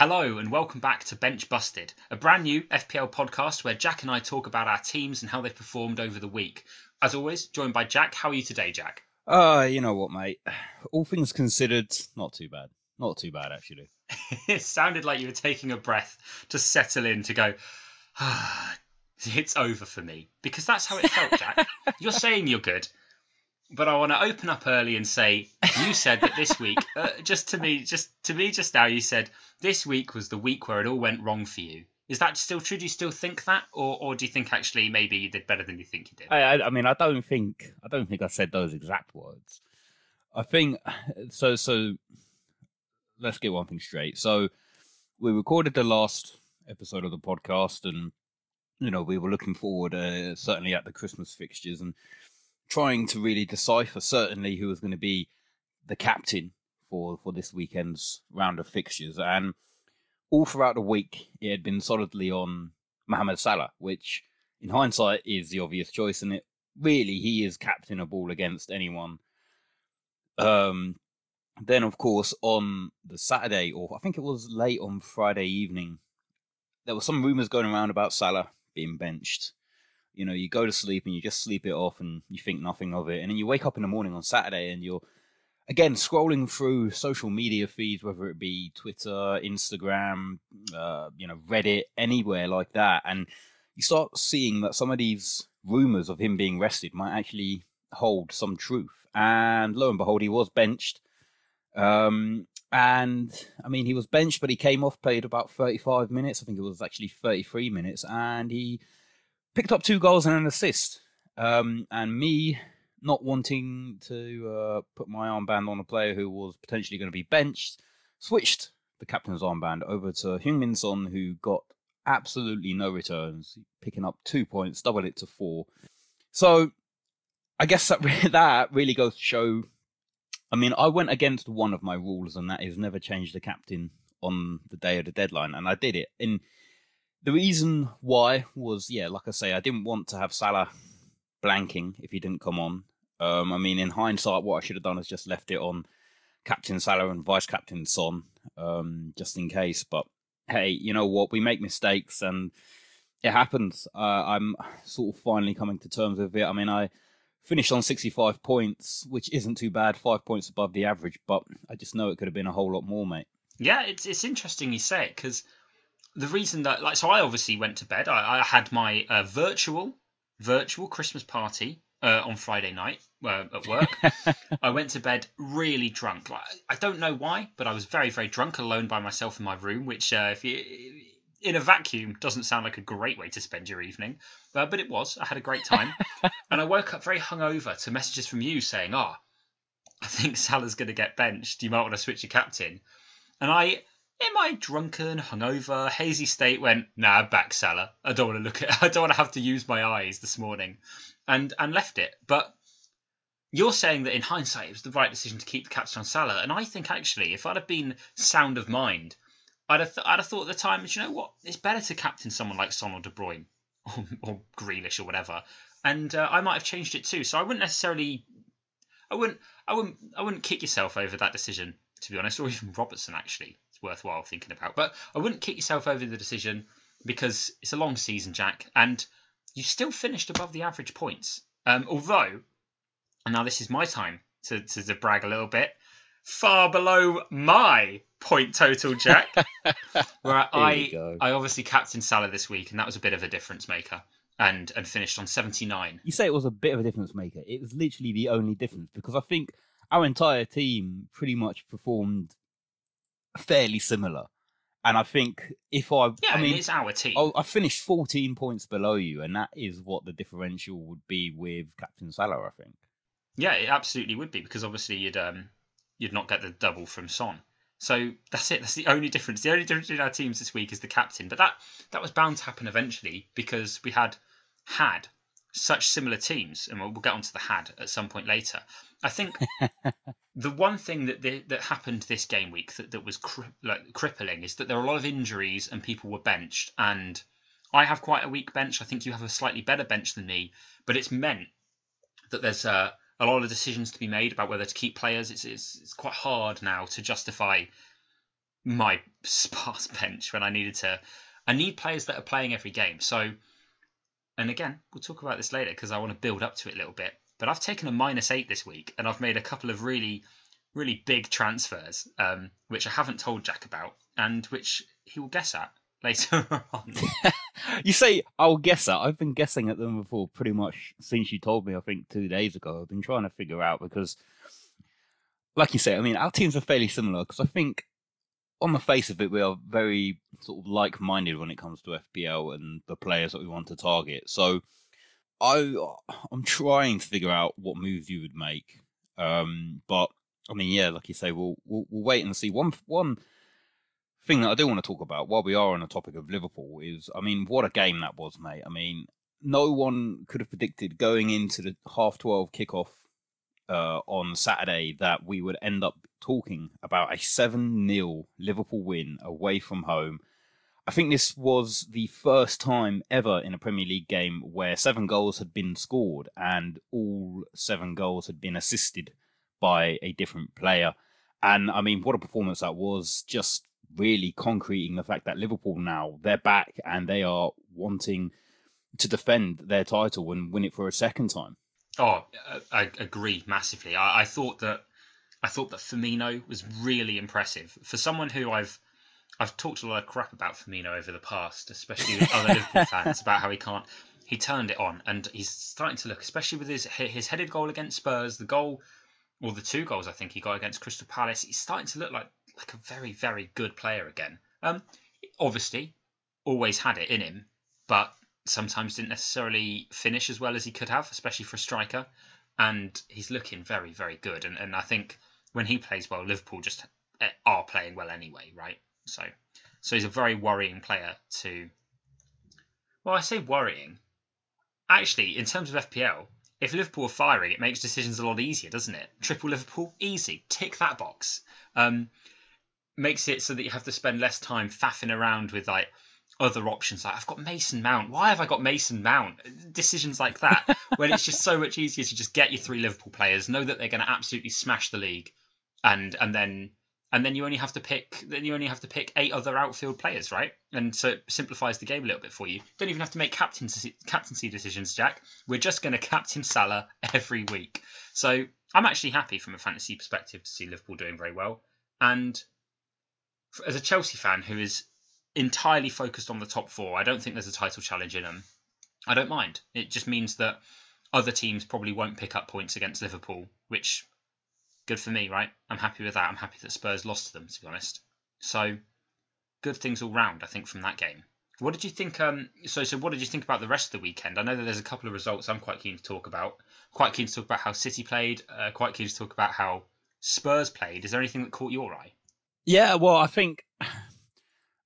Hello and welcome back to Bench Busted, a brand new FPL podcast where Jack and I talk about our teams and how they've performed over the week. As always, joined by Jack. How are you today, Jack? Uh, you know what, mate? All things considered, not too bad. Not too bad, actually. it sounded like you were taking a breath to settle in to go, ah, it's over for me. Because that's how it felt, Jack. you're saying you're good, but I want to open up early and say you said that this week, uh, just to me, just to me, just now, you said this week was the week where it all went wrong for you. Is that still true? Do you still think that, or or do you think actually maybe you did better than you think you did? I, I, I mean, I don't think I don't think I said those exact words. I think so. So let's get one thing straight. So we recorded the last episode of the podcast, and you know we were looking forward, uh, certainly at the Christmas fixtures, and trying to really decipher certainly who was going to be the captain for for this weekend's round of fixtures, and all throughout the week it had been solidly on Mohamed Salah, which in hindsight is the obvious choice, and it really he is captain of all against anyone. Um, then of course on the Saturday, or I think it was late on Friday evening, there were some rumours going around about Salah being benched. You know, you go to sleep and you just sleep it off and you think nothing of it. And then you wake up in the morning on Saturday and you're again scrolling through social media feeds, whether it be Twitter, Instagram, uh, you know, Reddit, anywhere like that, and you start seeing that some of these rumors of him being rested might actually hold some truth. And lo and behold, he was benched. Um, and I mean, he was benched, but he came off, played about 35 minutes. I think it was actually 33 minutes, and he picked up two goals and an assist. Um, and me not wanting to uh, put my armband on a player who was potentially going to be benched, switched the captain's armband over to Heung-min Son, who got absolutely no returns, picking up two points, doubled it to four. So I guess that that really goes to show. I mean, I went against one of my rules, and that is never change the captain on the day of the deadline, and I did it. And the reason why was, yeah, like I say, I didn't want to have Salah blanking if he didn't come on. Um, I mean, in hindsight, what I should have done is just left it on Captain Salah and Vice Captain Son, um, just in case. But hey, you know what? We make mistakes and it happens. Uh, I'm sort of finally coming to terms with it. I mean, I finished on 65 points, which isn't too bad, five points above the average, but I just know it could have been a whole lot more, mate. Yeah, it's it's interesting you say it because the reason that like so I obviously went to bed. I, I had my uh, virtual virtual Christmas party uh, on Friday night uh, at work. I went to bed really drunk. Like, I don't know why, but I was very, very drunk, alone by myself in my room. Which, uh, if you in a vacuum, doesn't sound like a great way to spend your evening, uh, but it was. I had a great time, and I woke up very hungover to messages from you saying, "Ah, oh, I think Salah's going to get benched. You might want to switch your captain." And I, in my drunken, hungover, hazy state, went, "Nah, back Salah. I don't want to look at. I don't want to have to use my eyes this morning." and and left it. But you're saying that in hindsight it was the right decision to keep the captain on Salah, and I think actually if I'd have been sound of mind, I'd have th- I'd have thought at the time, you know what, it's better to captain someone like Son or De Bruyne or, or Grealish or whatever, and uh, I might have changed it too. So I wouldn't necessarily, I wouldn't I wouldn't I wouldn't kick yourself over that decision to be honest, or even Robertson actually. It's worthwhile thinking about, but I wouldn't kick yourself over the decision because it's a long season, Jack, and you still finished above the average points. Um, although, and now this is my time to, to, to brag a little bit, far below my point total, Jack. where I I obviously captained Salah this week, and that was a bit of a difference maker. And, and finished on 79. You say it was a bit of a difference maker. It was literally the only difference because I think our entire team pretty much performed fairly similar. And I think if I, yeah, I mean, it's our team. I, I finished 14 points below you, and that is what the differential would be with Captain Salah. I think. Yeah, it absolutely would be because obviously you'd um you'd not get the double from Son. So that's it. That's the only difference. The only difference in our teams this week is the captain. But that that was bound to happen eventually because we had had such similar teams, and we'll, we'll get onto the had at some point later. I think the one thing that the, that happened this game week that, that was cri- like crippling is that there were a lot of injuries and people were benched. And I have quite a weak bench. I think you have a slightly better bench than me, but it's meant that there's a, a lot of decisions to be made about whether to keep players. It's, it's, it's quite hard now to justify my sparse bench when I needed to. I need players that are playing every game. So, and again, we'll talk about this later because I want to build up to it a little bit. But I've taken a minus eight this week, and I've made a couple of really, really big transfers, um, which I haven't told Jack about, and which he will guess at later on. you say I'll guess that. I've been guessing at them before pretty much since you told me. I think two days ago. I've been trying to figure out because, like you say, I mean, our teams are fairly similar because I think on the face of it, we are very sort of like-minded when it comes to FPL and the players that we want to target. So, I I'm trying to figure out what moves you would make. Um, but I mean, yeah, like you say, we'll, we'll we'll wait and see. One one thing that I do want to talk about while we are on the topic of Liverpool is, I mean, what a game that was, mate. I mean, no one could have predicted going into the half twelve kickoff uh, on Saturday that we would end up talking about a 7 0 Liverpool win away from home. I think this was the first time ever in a Premier League game where seven goals had been scored and all seven goals had been assisted by a different player. And I mean, what a performance that was! Just really concreting the fact that Liverpool now they're back and they are wanting to defend their title and win it for a second time. Oh, I agree massively. I, I thought that I thought that Firmino was really impressive for someone who I've I've talked a lot of crap about Firmino over the past, especially with other Liverpool fans about how he can't. He turned it on, and he's starting to look, especially with his his headed goal against Spurs, the goal, or the two goals I think he got against Crystal Palace. He's starting to look like like a very very good player again. Um, obviously, always had it in him, but sometimes didn't necessarily finish as well as he could have, especially for a striker. And he's looking very very good, and and I think when he plays well, Liverpool just eh, are playing well anyway, right? So, so he's a very worrying player to. Well, I say worrying. Actually, in terms of FPL, if Liverpool are firing, it makes decisions a lot easier, doesn't it? Triple Liverpool, easy. Tick that box. Um, makes it so that you have to spend less time faffing around with like other options. Like I've got Mason Mount. Why have I got Mason Mount? Decisions like that, when it's just so much easier to just get your three Liverpool players, know that they're going to absolutely smash the league, and and then and then you only have to pick then you only have to pick eight other outfield players, right? And so it simplifies the game a little bit for you. Don't even have to make captaincy captaincy decisions, Jack. We're just going to captain Salah every week. So I'm actually happy from a fantasy perspective to see Liverpool doing very well. And as a Chelsea fan who is entirely focused on the top four, I don't think there's a title challenge in them. I don't mind. It just means that other teams probably won't pick up points against Liverpool, which good for me, right? I'm happy with that. I'm happy that Spurs lost to them, to be honest. So good things all round, I think, from that game. What did you think? Um, so, so what did you think about the rest of the weekend? I know that there's a couple of results I'm quite keen to talk about. Quite keen to talk about how City played. Uh, quite keen to talk about how Spurs played. Is there anything that caught your eye? Yeah, well, I think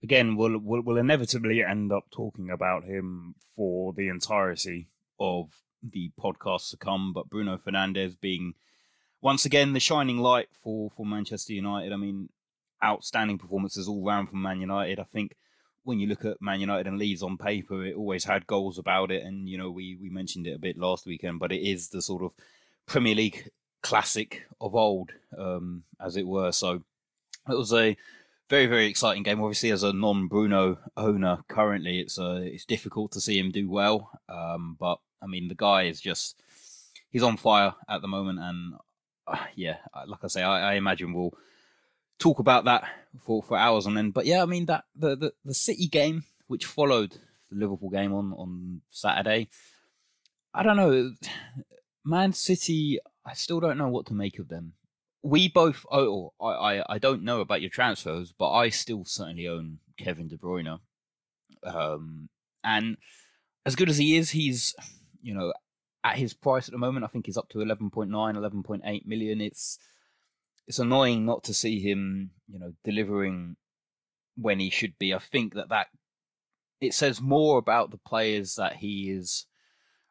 again we'll, we'll we'll inevitably end up talking about him for the entirety of the podcast to come. But Bruno Fernandes being once again, the shining light for, for Manchester United. I mean, outstanding performances all round from Man United. I think when you look at Man United and Leeds on paper, it always had goals about it. And, you know, we, we mentioned it a bit last weekend, but it is the sort of Premier League classic of old, um, as it were. So it was a very, very exciting game. Obviously, as a non Bruno owner currently, it's uh, it's difficult to see him do well. Um, but, I mean, the guy is just. He's on fire at the moment, and uh, yeah, like I say, I, I, imagine we'll talk about that for, for hours on end. But yeah, I mean that the, the, the City game, which followed the Liverpool game on on Saturday, I don't know. Man City, I still don't know what to make of them. We both, oh, I, I, I don't know about your transfers, but I still certainly own Kevin De Bruyne. Um, and as good as he is, he's, you know, at his price at the moment, I think he's up to 11.9, 11.8 million. It's it's annoying not to see him, you know, delivering when he should be. I think that that it says more about the players that he is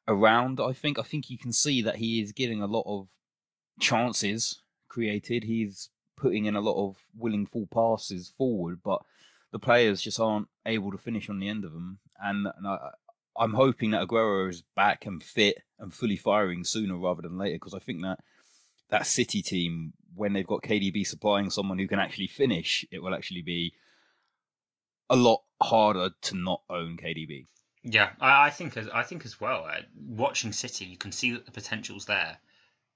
around. I think I think you can see that he is getting a lot of chances created. He's putting in a lot of willing full passes forward, but the players just aren't able to finish on the end of them. And, and I, I'm hoping that Aguero is back and fit and fully firing sooner rather than later because I think that that City team, when they've got KDB supplying someone who can actually finish, it will actually be a lot harder to not own KDB. Yeah, I, I think as I think as well. Uh, watching City, you can see that the potential's there,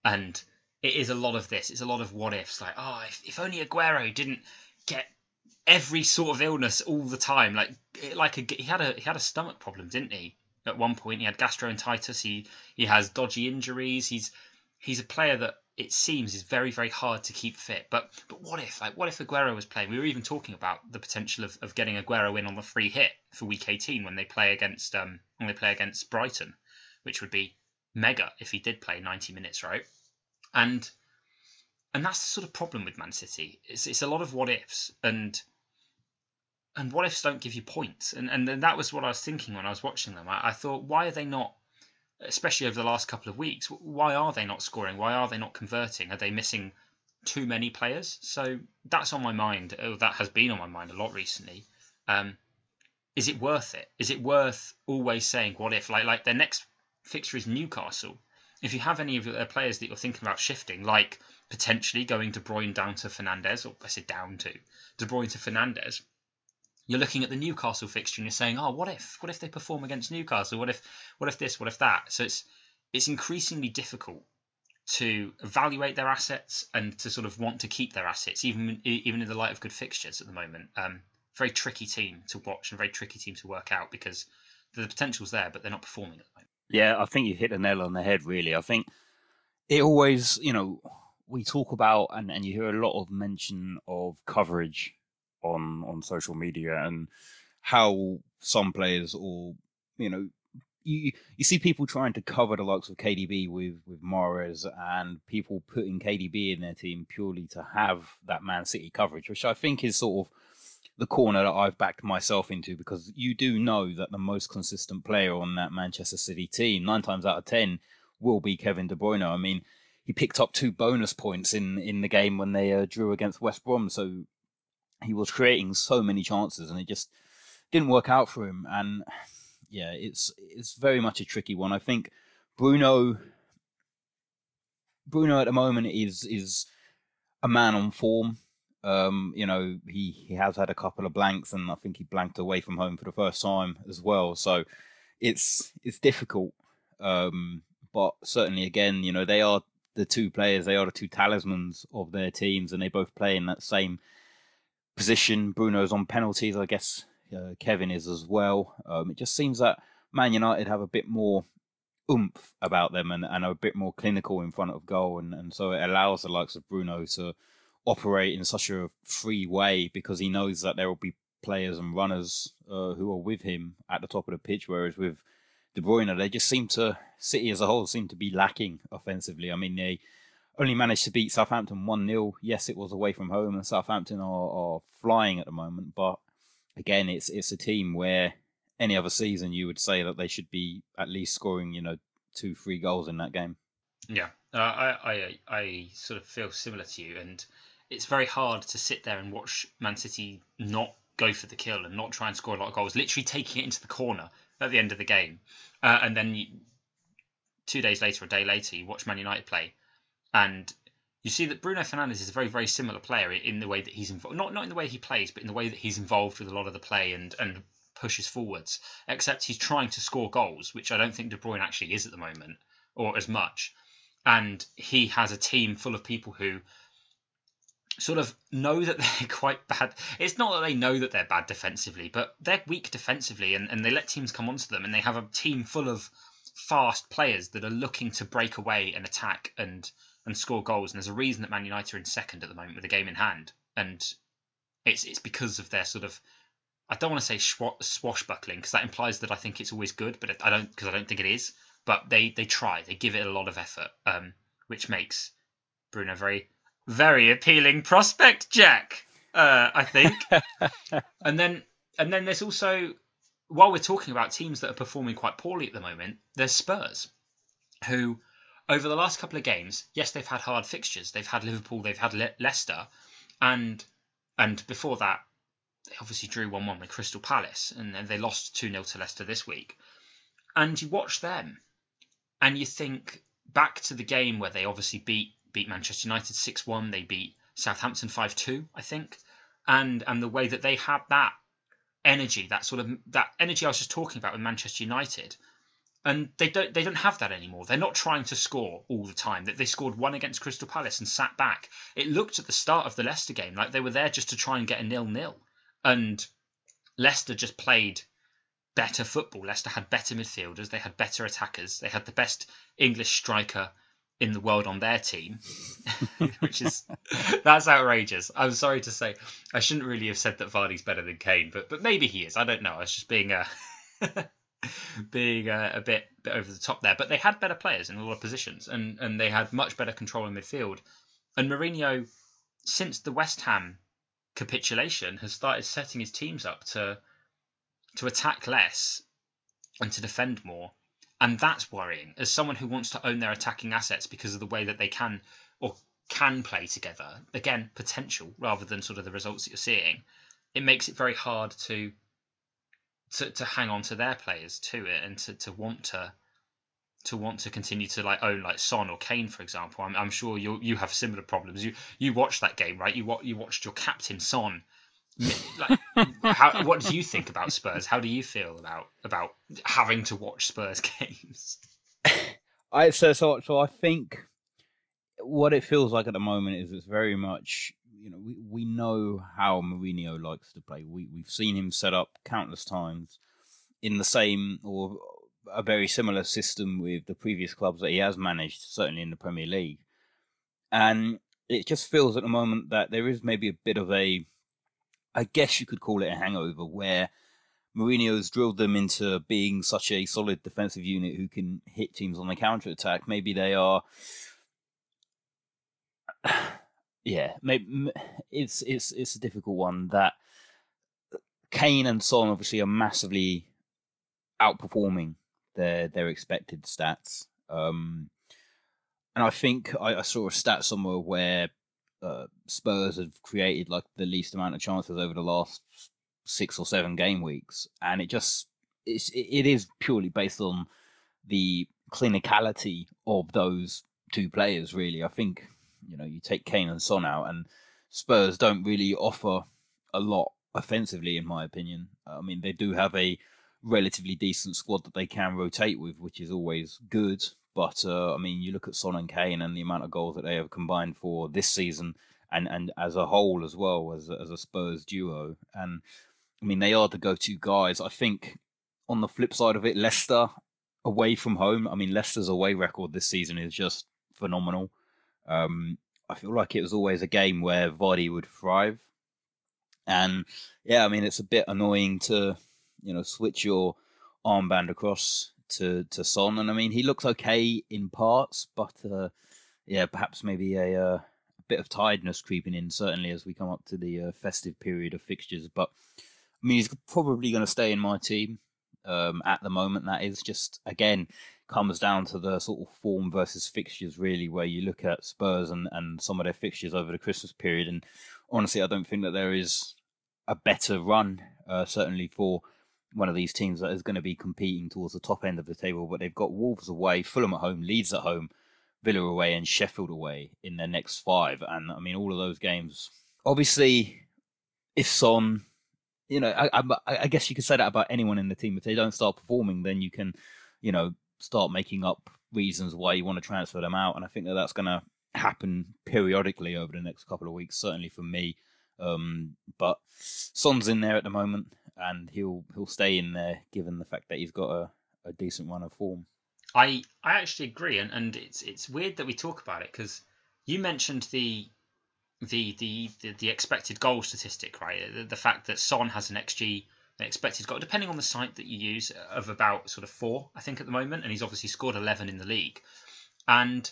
and it is a lot of this. It's a lot of what ifs. Like, oh, if, if only Aguero didn't get every sort of illness all the time. Like, like a, he had a he had a stomach problem, didn't he? At one point, he had gastroenteritis. He he has dodgy injuries. He's he's a player that it seems is very very hard to keep fit. But but what if like what if Aguero was playing? We were even talking about the potential of, of getting Aguero in on the free hit for week 18 when they play against um when they play against Brighton, which would be mega if he did play 90 minutes, right? And and that's the sort of problem with Man City. It's it's a lot of what ifs and and what ifs don't give you points. And and that was what I was thinking when I was watching them. I, I thought, why are they not especially over the last couple of weeks, why are they not scoring? Why are they not converting? Are they missing too many players? So that's on my mind. Oh, that has been on my mind a lot recently. Um, is it worth it? Is it worth always saying what if? Like like their next fixture is Newcastle. If you have any of their players that you're thinking about shifting, like potentially going De Bruyne down to Fernandes, or I say down to De Bruyne to Fernandes, you're looking at the Newcastle fixture and you're saying, oh, what if? What if they perform against Newcastle? What if? What if this? What if that? So it's it's increasingly difficult to evaluate their assets and to sort of want to keep their assets, even even in the light of good fixtures at the moment. Um, very tricky team to watch and very tricky team to work out because the potential's there, but they're not performing at the moment. Yeah, I think you hit the nail on the head. Really, I think it always, you know, we talk about and, and you hear a lot of mention of coverage on on social media and how some players or you know you you see people trying to cover the likes of KDB with with Mahrez and people putting KDB in their team purely to have that Man City coverage, which I think is sort of the corner that I've backed myself into because you do know that the most consistent player on that Manchester City team, nine times out of ten, will be Kevin De Bruyne. I mean, he picked up two bonus points in in the game when they uh, drew against West Brom, so he was creating so many chances and it just didn't work out for him. And yeah, it's it's very much a tricky one. I think Bruno Bruno at the moment is is a man on form. Um, you know, he, he has had a couple of blanks and I think he blanked away from home for the first time as well. So it's it's difficult. Um, but certainly again, you know, they are the two players, they are the two talismans of their teams and they both play in that same position. Bruno's on penalties, I guess. Uh, Kevin is as well. Um, it just seems that Man United have a bit more oomph about them and, and are a bit more clinical in front of goal, and, and so it allows the likes of Bruno to operate in such a free way because he knows that there will be players and runners uh, who are with him at the top of the pitch. Whereas with De Bruyne, they just seem to City as a whole seem to be lacking offensively. I mean, they only managed to beat Southampton 1 0. Yes, it was away from home, and Southampton are, are flying at the moment. But again, it's it's a team where any other season you would say that they should be at least scoring, you know, two, three goals in that game. Yeah, uh, I, I I sort of feel similar to you, and it's very hard to sit there and watch Man City not go for the kill and not try and score a lot of goals, literally taking it into the corner at the end of the game, uh, and then you, two days later, a day later, you watch Man United play, and you see that Bruno Fernandes is a very, very similar player in the way that he's involved. Not not in the way he plays, but in the way that he's involved with a lot of the play and and pushes forwards. Except he's trying to score goals, which I don't think De Bruyne actually is at the moment, or as much. And he has a team full of people who sort of know that they're quite bad. It's not that they know that they're bad defensively, but they're weak defensively, and, and they let teams come onto them, and they have a team full of fast players that are looking to break away and attack and and score goals. And there's a reason that Man United are in second at the moment with a game in hand, and it's it's because of their sort of I don't want to say swashbuckling because that implies that I think it's always good, but I don't because I don't think it is. But they they try, they give it a lot of effort, um, which makes Bruno very very appealing prospect, Jack. Uh, I think. and then and then there's also while we're talking about teams that are performing quite poorly at the moment, there's Spurs, who over the last couple of games, yes, they've had hard fixtures. They've had Liverpool, they've had Le- Leicester, and and before that, they obviously drew one one with Crystal Palace, and then they lost two 0 to Leicester this week. And you watch them, and you think back to the game where they obviously beat beat Manchester United six one, they beat Southampton five two, I think, and and the way that they had that energy, that sort of that energy I was just talking about with Manchester United. And they don't they don't have that anymore. They're not trying to score all the time. That they scored one against Crystal Palace and sat back. It looked at the start of the Leicester game like they were there just to try and get a nil nil. And Leicester just played better football. Leicester had better midfielders, they had better attackers, they had the best English striker in the world on their team, which is that's outrageous. I'm sorry to say, I shouldn't really have said that Vardy's better than Kane, but but maybe he is. I don't know. I was just being a being uh, a, a, bit bit over the top there. But they had better players in a lot of positions, and and they had much better control in midfield. And Mourinho, since the West Ham capitulation, has started setting his teams up to to attack less and to defend more and that's worrying as someone who wants to own their attacking assets because of the way that they can or can play together again potential rather than sort of the results that you're seeing it makes it very hard to to, to hang on to their players to it and to, to want to to want to continue to like own like Son or Kane for example I'm, I'm sure you you have similar problems you you watched that game right you you watched your captain Son like, how, what do you think about Spurs? How do you feel about about having to watch Spurs games? I so so so I think what it feels like at the moment is it's very much you know we, we know how Mourinho likes to play. We we've seen him set up countless times in the same or a very similar system with the previous clubs that he has managed, certainly in the Premier League. And it just feels at the moment that there is maybe a bit of a I guess you could call it a hangover where Mourinho's drilled them into being such a solid defensive unit who can hit teams on the counter attack. Maybe they are. Yeah, maybe it's it's it's a difficult one. That Kane and Son obviously are massively outperforming their their expected stats. Um, and I think I, I saw a stat somewhere where uh, Spurs have created like the least amount of chances over the last six or seven game weeks, and it just it's it is purely based on the clinicality of those two players. Really, I think you know you take Kane and Son out, and Spurs don't really offer a lot offensively, in my opinion. I mean, they do have a relatively decent squad that they can rotate with, which is always good. But uh, I mean, you look at Son and Kane and the amount of goals that they have combined for this season, and and as a whole as well as as a Spurs duo. And I mean, they are the go-to guys. I think on the flip side of it, Leicester away from home. I mean, Leicester's away record this season is just phenomenal. Um, I feel like it was always a game where Vardy would thrive. And yeah, I mean, it's a bit annoying to, you know, switch your armband across to to Son, and I mean he looks okay in parts, but uh, yeah, perhaps maybe a, uh, a, bit of tiredness creeping in. Certainly as we come up to the uh, festive period of fixtures, but I mean he's probably going to stay in my team um, at the moment. That is just again comes down to the sort of form versus fixtures really, where you look at Spurs and and some of their fixtures over the Christmas period, and honestly, I don't think that there is a better run uh, certainly for one of these teams that is going to be competing towards the top end of the table. But they've got Wolves away, Fulham at home, Leeds at home, Villa away, and Sheffield away in their next five. And I mean, all of those games. Obviously, if Son, you know, I, I, I guess you could say that about anyone in the team. If they don't start performing, then you can, you know, start making up reasons why you want to transfer them out. And I think that that's going to happen periodically over the next couple of weeks. Certainly for me. Um, but Son's in there at the moment and he'll he'll stay in there given the fact that he's got a, a decent run of form. I I actually agree, and, and it's it's weird that we talk about it because you mentioned the the, the the the expected goal statistic, right? The, the fact that Son has an xG, an expected goal, depending on the site that you use, of about sort of four, I think, at the moment, and he's obviously scored eleven in the league, and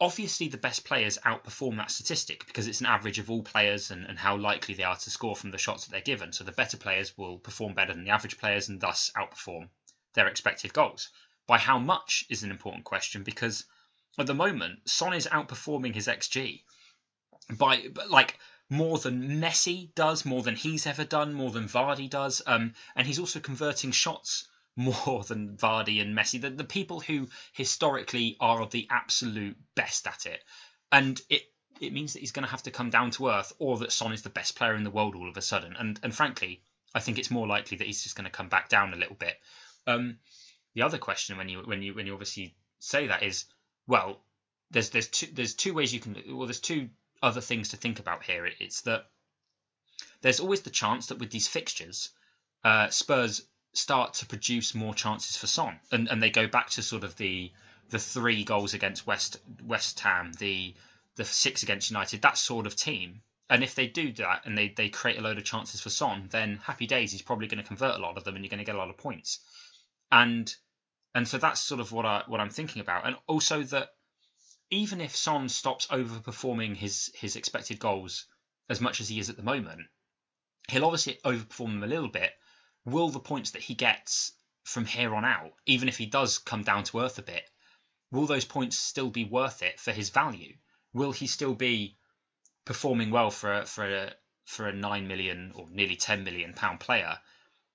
obviously the best players outperform that statistic because it's an average of all players and, and how likely they are to score from the shots that they're given. So the better players will perform better than the average players and thus outperform their expected goals. By how much is an important question because at the moment Son is outperforming his xG by like more than Messi does, more than he's ever done, more than Vardy does, um, and he's also converting shots more than Vardy and Messi, the, the people who historically are the absolute best at it. And it it means that he's going to have to come down to earth, or that Son is the best player in the world all of a sudden. And and frankly, I think it's more likely that he's just going to come back down a little bit. Um, the other question when you when you when you obviously say that is, well, there's there's two there's two ways you can well there's two other things to think about here. It's that there's always the chance that with these fixtures, uh, Spurs start to produce more chances for Son, and and they go back to sort of the the three goals against West West Ham, the the six against United, that sort of team. And if they do that and they, they create a load of chances for Son, then happy days. He's probably going to convert a lot of them, and you're going to get a lot of points. And and so that's sort of what I what I'm thinking about. And also that even if Son stops overperforming his his expected goals as much as he is at the moment, he'll obviously overperform them a little bit. Will the points that he gets from here on out, even if he does come down to earth a bit, will those points still be worth it for his value? Will he still be performing well for a, for a for a nine million or nearly ten million pound player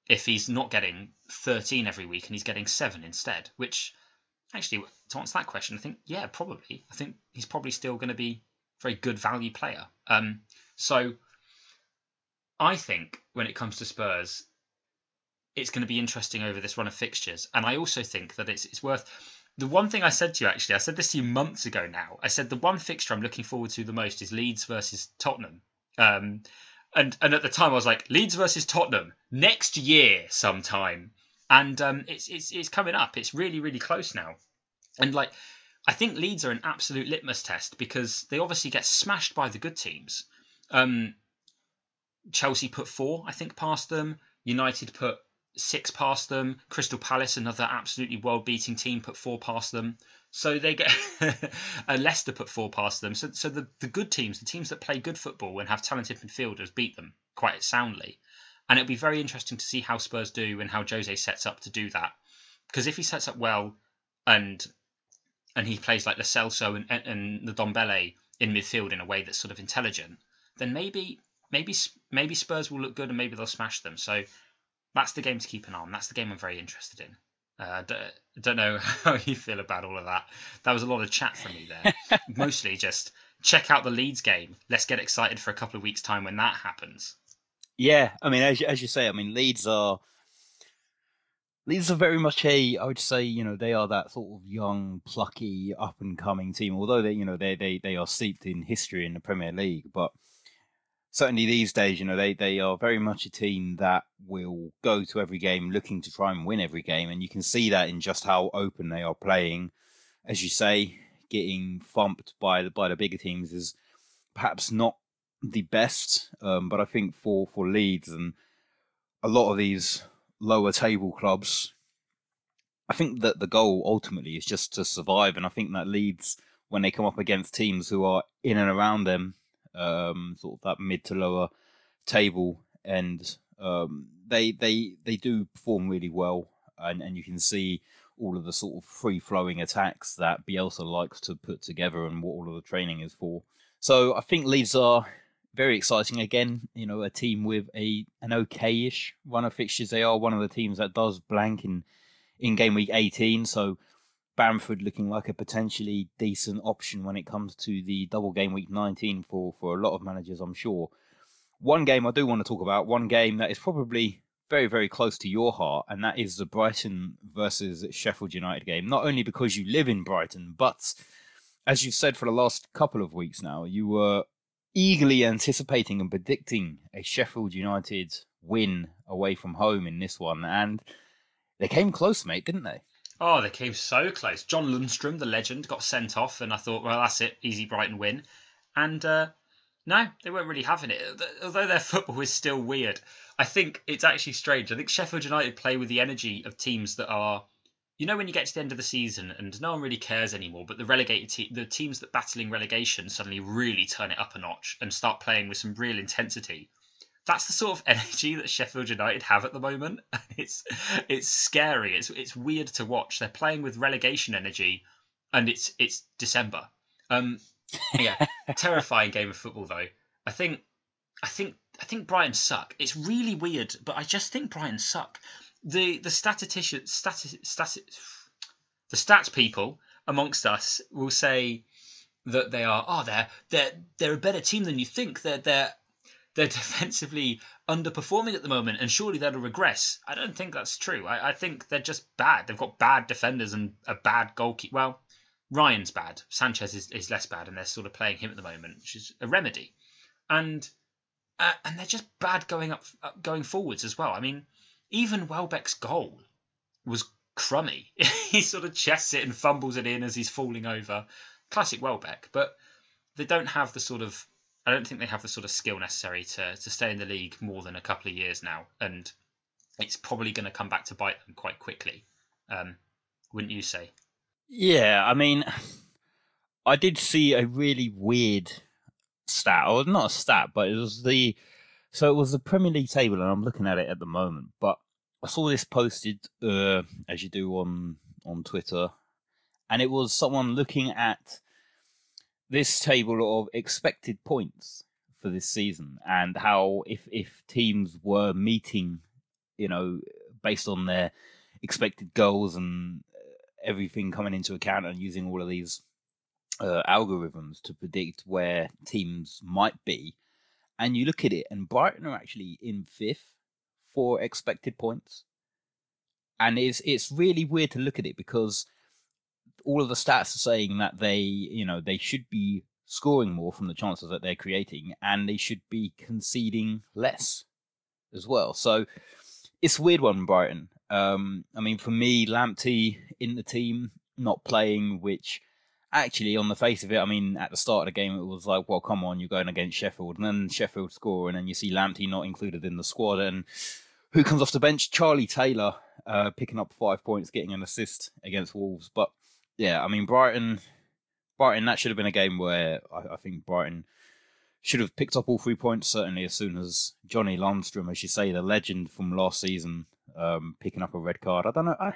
if he's not getting thirteen every week and he's getting seven instead? Which actually, to answer that question, I think yeah, probably. I think he's probably still going to be a very good value player. Um, so I think when it comes to Spurs, it's going to be interesting over this run of fixtures, and I also think that it's it's worth the one thing I said to you actually, I said this to you months ago now. I said the one fixture I'm looking forward to the most is Leeds versus Tottenham. Um, and and at the time I was like Leeds versus Tottenham next year sometime, and um, it's it's it's coming up. It's really really close now, and like I think Leeds are an absolute litmus test because they obviously get smashed by the good teams. Um, Chelsea put four, I think, past them. United put six past them. Crystal Palace, another absolutely world beating team, put four past them. So they get and Leicester put four past them. So so the, the good teams, the teams that play good football and have talented midfielders, beat them quite soundly. And it'll be very interesting to see how Spurs do and how Jose sets up to do that. Because if he sets up well and and he plays like the Celso and, and the Ndombele in midfield in a way that's sort of intelligent, then maybe maybe maybe Spurs will look good and maybe they'll smash them. So that's the game to keep an eye on. That's the game I'm very interested in. Uh, d- don't know how you feel about all of that. That was a lot of chat from me there. Mostly just check out the Leeds game. Let's get excited for a couple of weeks' time when that happens. Yeah, I mean, as as you say, I mean, Leeds are Leeds are very much a, I would say, you know, they are that sort of young, plucky, up and coming team. Although they, you know, they they they are steeped in history in the Premier League, but certainly these days, you know, they, they are very much a team that will go to every game looking to try and win every game. And you can see that in just how open they are playing. As you say, getting thumped by the, by the bigger teams is perhaps not the best. Um, but I think for, for Leeds and a lot of these lower table clubs, I think that the goal ultimately is just to survive. And I think that Leeds when they come up against teams who are in and around them, um, sort of that mid to lower table, and um, they they they do perform really well, and and you can see all of the sort of free flowing attacks that Bielsa likes to put together, and what all of the training is for. So I think Leeds are very exciting again. You know, a team with a an okayish run of fixtures. They are one of the teams that does blank in in game week 18. So Bamford looking like a potentially decent option when it comes to the double game week 19 for, for a lot of managers, I'm sure. One game I do want to talk about, one game that is probably very, very close to your heart, and that is the Brighton versus Sheffield United game. Not only because you live in Brighton, but as you've said for the last couple of weeks now, you were eagerly anticipating and predicting a Sheffield United win away from home in this one, and they came close, mate, didn't they? Oh, they came so close. John Lundstram, the legend, got sent off, and I thought, well, that's it, easy Brighton win. And uh, no, they weren't really having it. Although their football is still weird, I think it's actually strange. I think Sheffield United play with the energy of teams that are, you know, when you get to the end of the season and no one really cares anymore, but the relegated te- the teams that battling relegation suddenly really turn it up a notch and start playing with some real intensity that's the sort of energy that Sheffield United have at the moment. It's it's scary. It's it's weird to watch. They're playing with relegation energy, and it's it's December. Um, yeah, terrifying game of football though. I think I think I think Brighton suck. It's really weird, but I just think Brighton suck. The the statistician stat, stat, the stats people amongst us will say that they are oh they're they're they're a better team than you think. They're they're they're defensively underperforming at the moment, and surely that'll regress. I don't think that's true. I, I think they're just bad. They've got bad defenders and a bad goalkeeper. Well, Ryan's bad. Sanchez is, is less bad, and they're sort of playing him at the moment, which is a remedy. And uh, and they're just bad going up going forwards as well. I mean, even Welbeck's goal was crummy. he sort of chests it and fumbles it in as he's falling over. Classic Welbeck, but they don't have the sort of I don't think they have the sort of skill necessary to to stay in the league more than a couple of years now, and it's probably going to come back to bite them quite quickly. Um, wouldn't you say? Yeah, I mean, I did see a really weird stat, or not a stat, but it was the so it was the Premier League table, and I'm looking at it at the moment. But I saw this posted uh, as you do on on Twitter, and it was someone looking at this table of expected points for this season and how if if teams were meeting, you know, based on their expected goals and everything coming into account and using all of these uh, algorithms to predict where teams might be. And you look at it, and Brighton are actually in fifth for expected points. And it's it's really weird to look at it because all of the stats are saying that they, you know, they should be scoring more from the chances that they're creating, and they should be conceding less as well. So it's weird one, Brighton. Um, I mean, for me, Lamptey in the team not playing, which actually, on the face of it, I mean, at the start of the game, it was like, well, come on, you're going against Sheffield, and then Sheffield score, and then you see Lamptey not included in the squad, and who comes off the bench? Charlie Taylor, uh, picking up five points, getting an assist against Wolves. But yeah, I mean, Brighton, Brighton, that should have been a game where I, I think Brighton should have picked up all three points certainly as soon as Johnny Lundstram, as you say, the legend from last season, um, picking up a red card. I don't know. I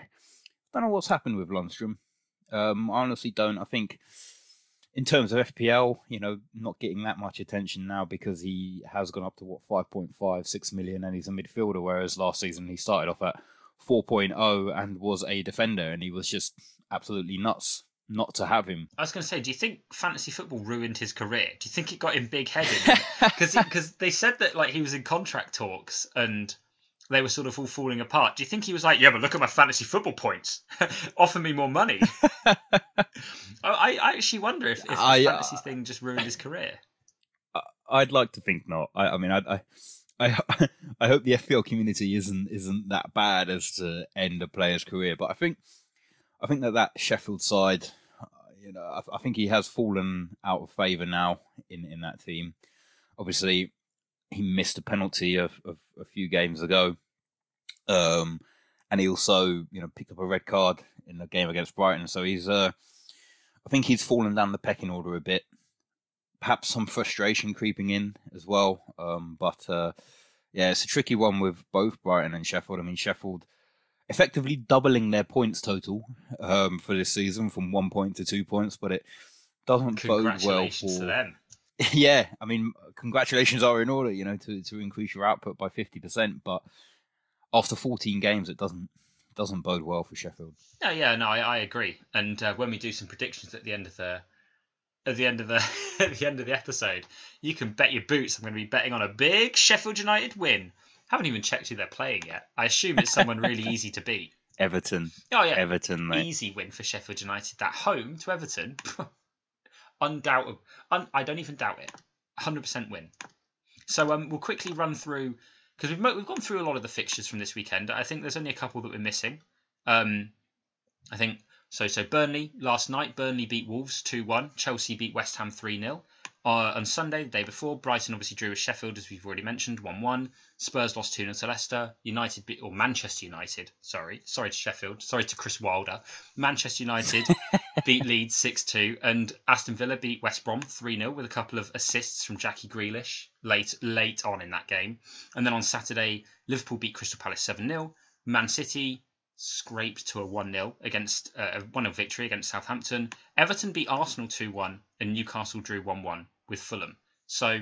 don't know what's happened with Lundstram. Um, I honestly don't. I think in terms of FPL, you know, not getting that much attention now because he has gone up to what 5.5, 6 million, and he's a midfielder. Whereas last season he started off at 4.0 and was a defender, and he was just absolutely nuts not to have him. I was going to say, do you think fantasy football ruined his career? Do you think it got him big headed? Because they said that like he was in contract talks and they were sort of all falling apart. Do you think he was like, yeah, but look at my fantasy football points, offer me more money? I, I actually wonder if, if the I, uh, fantasy uh, thing just ruined his career. I'd like to think not. I, I mean, I, I, I, I hope the FPL community isn't isn't that bad as to end a player's career, but I think, I think that that Sheffield side, you know, I, I think he has fallen out of favour now in in that team. Obviously, he missed a penalty of, of a few games ago. Um, and he also, you know, picked up a red card in the game against Brighton. So he's, uh, I think he's fallen down the pecking order a bit. Perhaps some frustration creeping in as well. Um, but uh, yeah, it's a tricky one with both Brighton and Sheffield. I mean, Sheffield effectively doubling their points total um, for this season from one point to two points, but it doesn't bode well for them. Yeah, I mean, congratulations are in order, you know, to, to increase your output by fifty percent. But after fourteen games, it doesn't doesn't bode well for Sheffield. Yeah, yeah, no, I, I agree. And uh, when we do some predictions at the end of the at the end of the at the end of the episode, you can bet your boots. I'm going to be betting on a big Sheffield United win. Haven't even checked who they're playing yet. I assume it's someone really easy to beat. Everton. Oh yeah, Everton. Mate. Easy win for Sheffield United. That home to Everton. undoubtedly, un, I don't even doubt it. 100% win. So um, we'll quickly run through because we've we've gone through a lot of the fixtures from this weekend. I think there's only a couple that we're missing. Um, I think so. So Burnley last night, Burnley beat Wolves two one. Chelsea beat West Ham three 0 uh, on Sunday, the day before, Brighton obviously drew with Sheffield, as we've already mentioned, 1 1. Spurs lost 2 0 to Leicester. United, beat, or Manchester United, sorry. Sorry to Sheffield. Sorry to Chris Wilder. Manchester United beat Leeds 6 2. And Aston Villa beat West Brom 3 0 with a couple of assists from Jackie Grealish late, late on in that game. And then on Saturday, Liverpool beat Crystal Palace 7 0. Man City scraped to a 1 0 against uh, a 1 0 victory against Southampton. Everton beat Arsenal 2 1 and Newcastle drew 1 1 with Fulham. So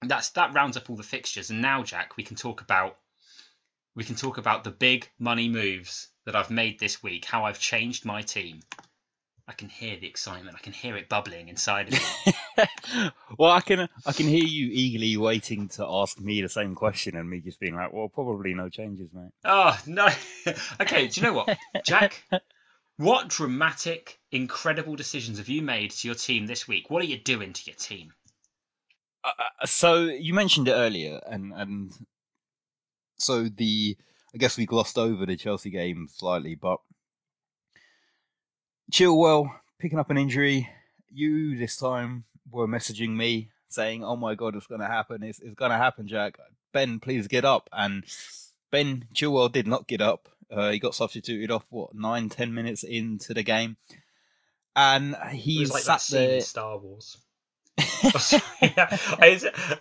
that's that rounds up all the fixtures. And now, Jack, we can talk about we can talk about the big money moves that I've made this week, how I've changed my team. I can hear the excitement. I can hear it bubbling inside of me. well, I can I can hear you eagerly waiting to ask me the same question, and me just being like, "Well, probably no changes, mate." Oh no. okay, do you know what, Jack? What dramatic, incredible decisions have you made to your team this week? What are you doing to your team? Uh, uh so you mentioned it earlier, and and so the I guess we glossed over the Chelsea game slightly, but Chilwell picking up an injury. You this time were messaging me saying, "Oh my god, it's going to happen! It's, it's going to happen, Jack. Ben, please get up." And Ben Chilwell did not get up. Uh, he got substituted off what nine, ten minutes into the game, and he like sat that there. scene in Star Wars. it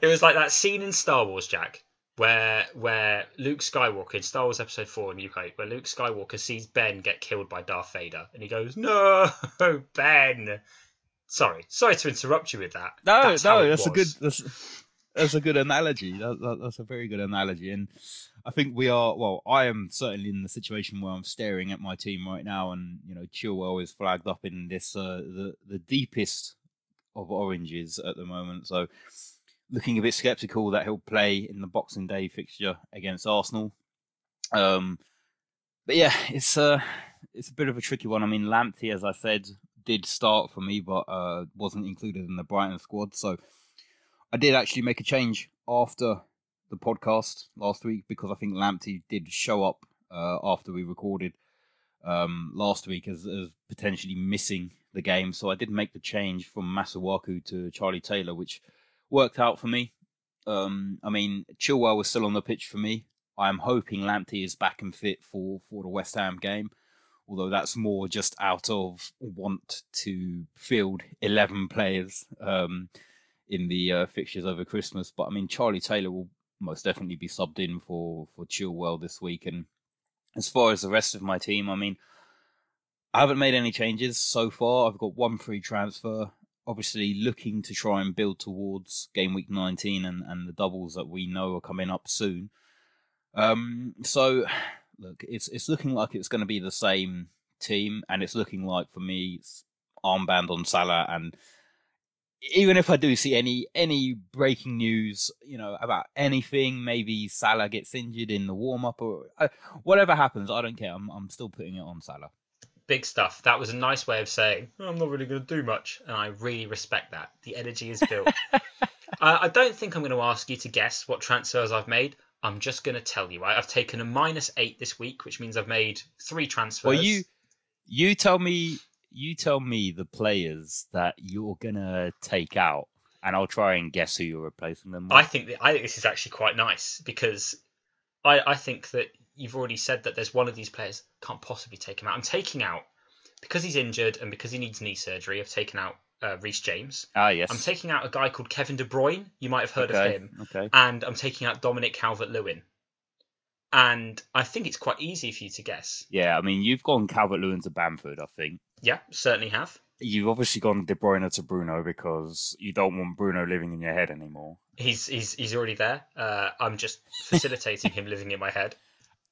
was like that scene in Star Wars, Jack, where where Luke Skywalker in Star Wars Episode Four in UK, where Luke Skywalker sees Ben get killed by Darth Vader, and he goes, "No, Ben." Sorry, sorry to interrupt you with that. No, that's no, that's was. a good that's, that's a good analogy. That, that, that's a very good analogy, and I think we are. Well, I am certainly in the situation where I'm staring at my team right now, and you know, Chilwell is flagged up in this uh, the the deepest of oranges at the moment. So looking a bit sceptical that he'll play in the Boxing Day fixture against Arsenal. Um, but yeah, it's a uh, it's a bit of a tricky one. I mean, Lamptey, as I said, did start for me, but uh, wasn't included in the Brighton squad. So I did actually make a change after the podcast last week because I think Lamptey did show up uh, after we recorded um, last week as, as potentially missing the game. So I did make the change from Masuaku to Charlie Taylor, which worked out for me. Um, I mean, Chilwell was still on the pitch for me. I'm hoping Lamptey is back and fit for, for the West Ham game, although that's more just out of want to field 11 players um, in the uh, fixtures over Christmas. But I mean, Charlie Taylor will most definitely be subbed in for, for Chilwell this week. And as far as the rest of my team, I mean, I haven't made any changes so far. I've got one free transfer obviously looking to try and build towards game week 19 and, and the doubles that we know are coming up soon. Um, so, look, it's it's looking like it's going to be the same team, and it's looking like for me, armband on Salah. And even if I do see any any breaking news, you know, about anything, maybe Salah gets injured in the warm up or uh, whatever happens, I don't care. I'm I'm still putting it on Salah big stuff. That was a nice way of saying oh, I'm not really going to do much, and I really respect that. The energy is built. uh, I don't think I'm going to ask you to guess what transfers I've made. I'm just going to tell you. I've taken a minus eight this week, which means I've made three transfers. Well, you you tell me you tell me the players that you're gonna take out, and I'll try and guess who you're replacing them. With. I think that, I think this is actually quite nice because I I think that you've already said that there's one of these players can't possibly take him out. I'm taking out because he's injured and because he needs knee surgery. I've taken out uh, Reece James. Ah, yes. I'm taking out a guy called Kevin De Bruyne. You might have heard okay. of him. Okay. And I'm taking out Dominic Calvert-Lewin. And I think it's quite easy for you to guess. Yeah, I mean, you've gone Calvert-Lewin to Bamford, I think. Yeah, certainly have. You've obviously gone De Bruyne to Bruno because you don't want Bruno living in your head anymore. He's he's he's already there. Uh, I'm just facilitating him living in my head.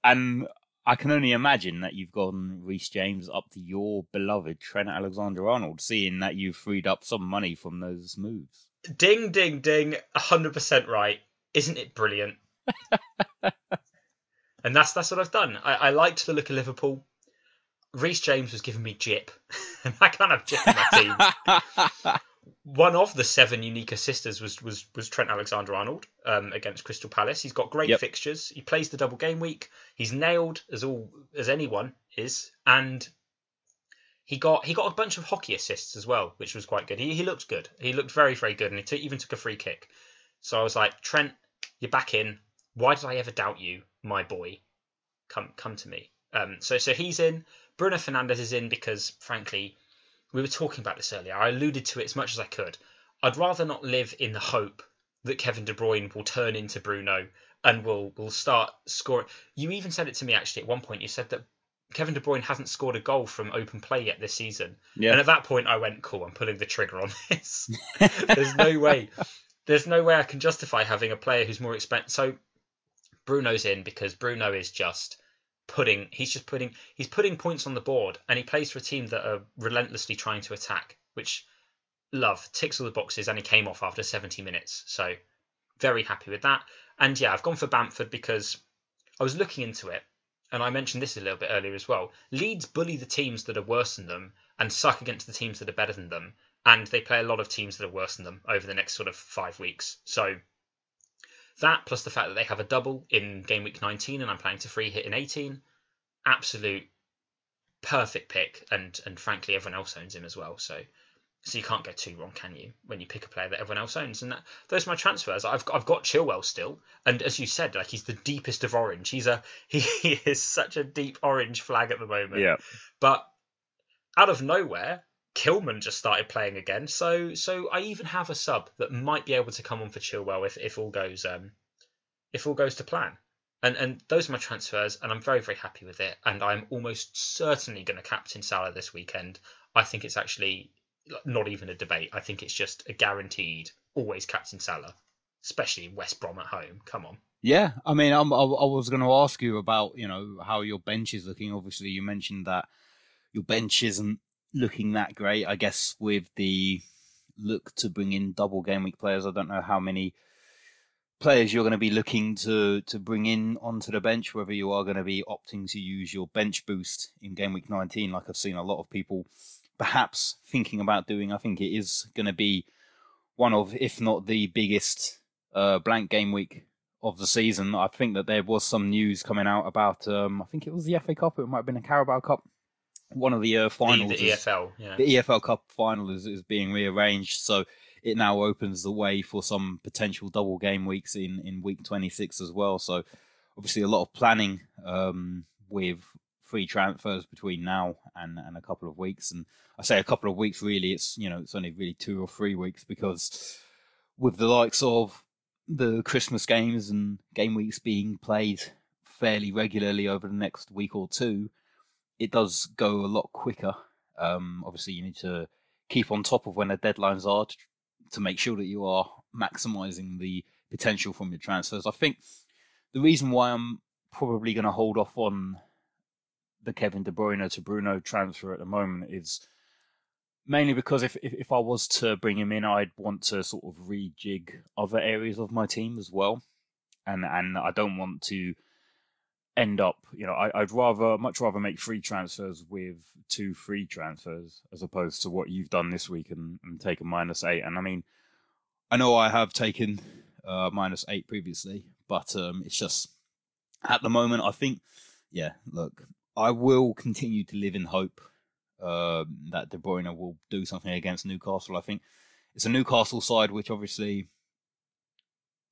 And I can only imagine that you've gone Reece James up to your beloved Trent Alexander Arnold, seeing that you've freed up some money from those moves. Ding, ding, ding. 100% right. Isn't it brilliant? and that's that's what I've done. I, I liked the look of Liverpool. Reece James was giving me jip, and I can't have jip in my team. one of the seven unique assisters was was was Trent Alexander Arnold um, against Crystal Palace. He's got great yep. fixtures. He plays the double game week. He's nailed as all as anyone is, and he got he got a bunch of hockey assists as well, which was quite good. He he looked good. He looked very very good, and he t- even took a free kick. So I was like, Trent, you're back in. Why did I ever doubt you, my boy? Come come to me. Um, so so he's in. Bruno Fernandes is in because frankly we were talking about this earlier. I alluded to it as much as I could. I'd rather not live in the hope that Kevin De Bruyne will turn into Bruno and will will start scoring. You even said it to me actually at one point. You said that Kevin De Bruyne hasn't scored a goal from open play yet this season. Yeah. And at that point, I went, "Cool, I'm pulling the trigger on this." There's no way. There's no way I can justify having a player who's more expensive. So Bruno's in because Bruno is just putting he's just putting he's putting points on the board and he plays for a team that are relentlessly trying to attack, which love ticks all the boxes and he came off after 70 minutes. So very happy with that. And yeah, I've gone for Bamford because I was looking into it and I mentioned this a little bit earlier as well. Leeds bully the teams that are worse than them and suck against the teams that are better than them. And they play a lot of teams that are worse than them over the next sort of five weeks. So that plus the fact that they have a double in game week 19 and I'm planning to free hit in 18, absolute perfect pick. And and frankly, everyone else owns him as well. So so you can't get too wrong, can you? When you pick a player that everyone else owns, and that, those are my transfers. I've I've got Chilwell still, and as you said, like he's the deepest of orange. He's a he, he is such a deep orange flag at the moment. Yeah. But out of nowhere, Kilman just started playing again. So so I even have a sub that might be able to come on for Chilwell if, if all goes um if all goes to plan. And and those are my transfers, and I'm very very happy with it. And I'm almost certainly going to captain Salah this weekend. I think it's actually not even a debate. I think it's just a guaranteed always captain Salah, especially West Brom at home. Come on. Yeah, I mean, I'm, I, I was going to ask you about you know how your bench is looking. Obviously, you mentioned that your bench isn't looking that great. I guess with the look to bring in double game week players, I don't know how many players you're going to be looking to to bring in onto the bench. Whether you are going to be opting to use your bench boost in game week 19, like I've seen a lot of people perhaps thinking about doing. I think it is going to be one of, if not the biggest uh, blank game week of the season. I think that there was some news coming out about. Um, I think it was the FA Cup. It might have been a Carabao Cup one of the uh, finals. The, the EFL, yeah. The EFL Cup final is, is being rearranged, so it now opens the way for some potential double game weeks in, in week 26 as well. So, obviously, a lot of planning um, with free transfers between now and, and a couple of weeks. And I say a couple of weeks, really, it's you know it's only really two or three weeks because with the likes of the Christmas games and game weeks being played fairly regularly over the next week or two, it does go a lot quicker. Um, obviously, you need to keep on top of when the deadlines are to, to make sure that you are maximizing the potential from your transfers. I think the reason why I'm probably going to hold off on the Kevin De Bruyne to Bruno transfer at the moment is mainly because if, if, if I was to bring him in, I'd want to sort of rejig other areas of my team as well, and and I don't want to end up, you know, I, would rather much rather make free transfers with two free transfers as opposed to what you've done this week and, and take a minus eight. And I mean, I know I have taken uh, minus eight previously, but um, it's just at the moment, I think, yeah, look, I will continue to live in hope um, that De Bruyne will do something against Newcastle. I think it's a Newcastle side which obviously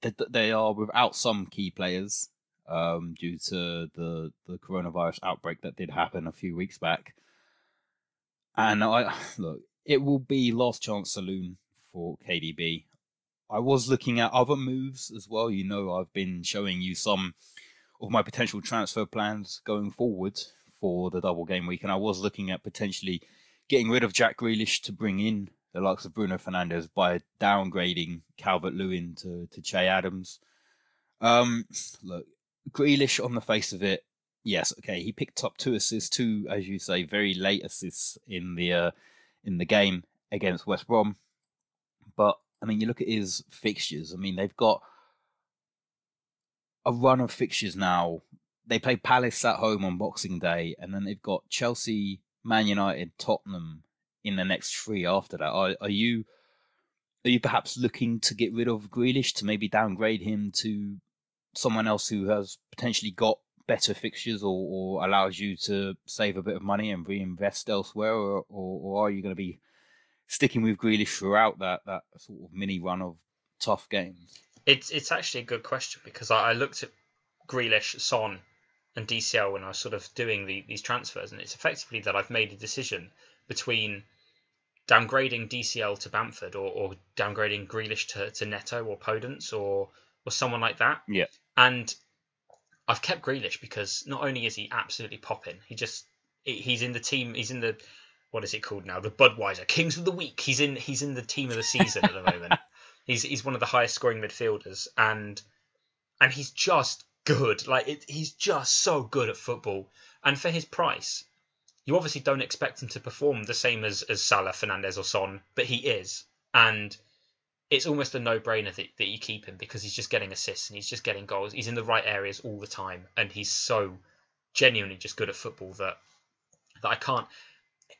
they, they are without some key players um, due to the the coronavirus outbreak that did happen a few weeks back. And I look, it will be last chance saloon for KDB. I was looking at other moves as well. You know, I've been showing you some of my potential transfer plans going forward for the double game week, and I was looking at potentially getting rid of Jack Grealish to bring in the likes of Bruno Fernandes by downgrading Calvert Lewin to to Che Adams. Um, look, Grealish on the face of it, yes, okay, he picked up two assists, two, as you say, very late assists in the uh, in the game against West Brom. But I mean, you look at his fixtures. I mean, they've got a run of fixtures now. They play Palace at home on Boxing Day, and then they've got Chelsea, Man United, Tottenham in the next three after that. Are, are you are you perhaps looking to get rid of Grealish to maybe downgrade him to someone else who has potentially got better fixtures or, or allows you to save a bit of money and reinvest elsewhere, or, or, or are you going to be sticking with Grealish throughout that, that sort of mini run of tough games? It's it's actually a good question because I, I looked at Grealish, Son, and DCL when I was sort of doing the, these transfers, and it's effectively that I've made a decision between downgrading DCL to Bamford or, or downgrading Grealish to, to Neto or Podence or or someone like that. Yeah. And I've kept Grealish because not only is he absolutely popping, he just he's in the team. He's in the what is it called now? The Budweiser Kings of the Week. He's in he's in the team of the season at the moment. he's he's one of the highest scoring midfielders, and and he's just good. Like it, he's just so good at football, and for his price, you obviously don't expect him to perform the same as as Salah, Fernandes, or Son, but he is, and it's almost a no-brainer that, that you keep him because he's just getting assists and he's just getting goals. He's in the right areas all the time, and he's so genuinely just good at football that that I can't.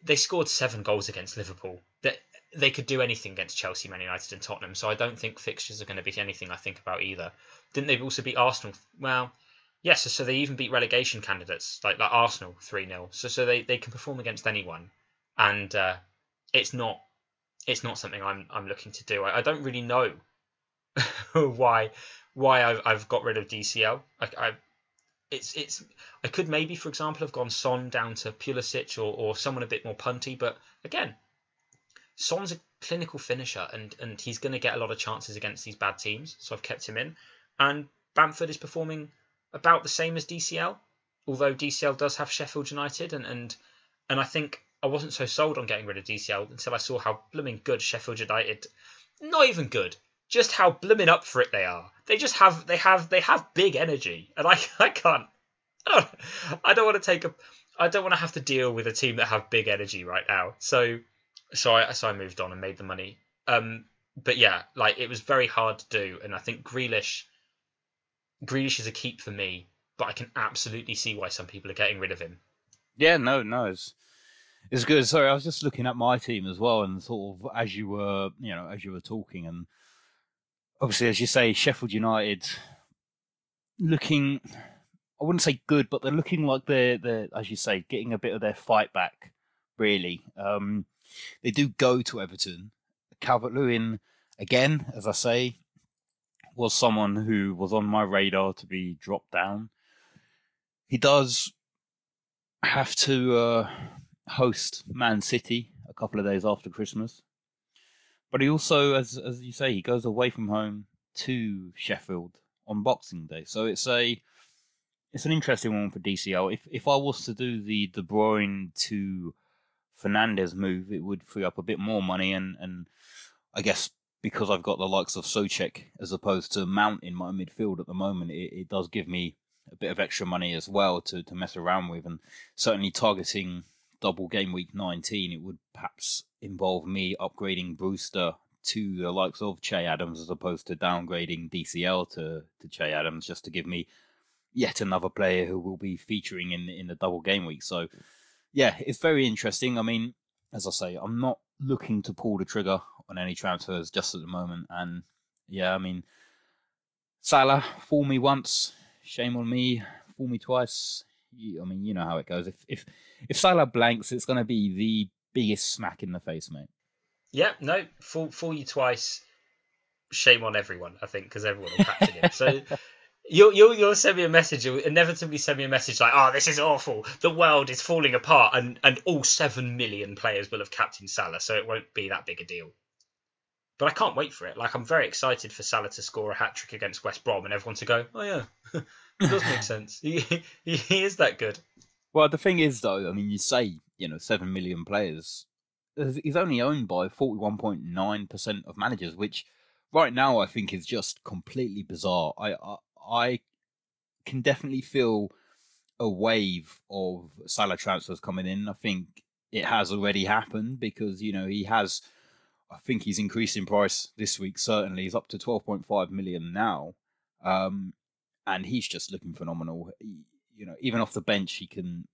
They scored seven goals against Liverpool. That they could do anything against Chelsea, Man United, and Tottenham. So I don't think fixtures are going to be anything I think about either. Didn't they also beat Arsenal? Well, yes. so they even beat relegation candidates like like Arsenal three 0 So so they, they can perform against anyone, and uh, it's not it's not something I'm I'm looking to do. I, I don't really know why why I've, I've got rid of DCL. I, I it's it's I could maybe for example have gone Son down to Pulisic or, or someone a bit more punty, but again, Son's a clinical finisher and and he's going to get a lot of chances against these bad teams, so I've kept him in. And Bamford is performing about the same as DCL, although DCL does have Sheffield United and and and I think I wasn't so sold on getting rid of DCL until I saw how blooming good Sheffield United. Not even good, just how blooming up for it they are. They just have they have they have big energy, and I I can't. I don't, want to take a. I don't want to have to deal with a team that have big energy right now. So so I so I moved on and made the money. Um, but yeah, like it was very hard to do, and I think Grealish. Grealish is a keep for me, but I can absolutely see why some people are getting rid of him. Yeah, no, no, it's it's good. Sorry, I was just looking at my team as well, and sort of as you were, you know, as you were talking, and obviously, as you say, Sheffield United looking, I wouldn't say good, but they're looking like they're, they're as you say, getting a bit of their fight back. Really, um, they do go to Everton. Calvert Lewin, again, as I say, was someone who was on my radar to be dropped down. He does have to. Uh, host Man City a couple of days after Christmas. But he also, as as you say, he goes away from home to Sheffield on Boxing Day. So it's a it's an interesting one for DCL. If if I was to do the De Bruyne to Fernandes move, it would free up a bit more money, and and I guess because I've got the likes of Soucek as opposed to Mount in my midfield at the moment, it, it does give me a bit of extra money as well to, to mess around with, and certainly targeting double game week 19, it would perhaps involve me upgrading Brewster to the likes of Che Adams as opposed to downgrading DCL to, to Che Adams just to give me yet another player who will be featuring in in the double game week. So yeah, it's very interesting. I mean, as I say, I'm not looking to pull the trigger on any transfers just at the moment. And yeah, I mean, Salah fool me once, shame on me. Fool me twice, I mean, you know how it goes. If if if Salah blanks, it's going to be the biggest smack in the face, mate. Yeah, no, fool, fool you twice. Shame on everyone, I think, because everyone will captain him. So you'll, you'll you'll send me a message. You'll inevitably send me a message like, "Oh, this is awful. The world is falling apart," and and all seven million players will have captained Salah, so it won't be that big a deal. But I can't wait for it. Like I'm very excited for Salah to score a hat trick against West Brom, and everyone to go, "Oh yeah, it does make sense. He, he, is that good." Well, the thing is, though, I mean, you say you know seven million players. He's only owned by forty-one point nine percent of managers, which right now I think is just completely bizarre. I, I I can definitely feel a wave of Salah transfers coming in. I think it has already happened because you know he has. I think he's increased in price this week. Certainly, he's up to twelve point five million now, um, and he's just looking phenomenal. He, you know, even off the bench, he can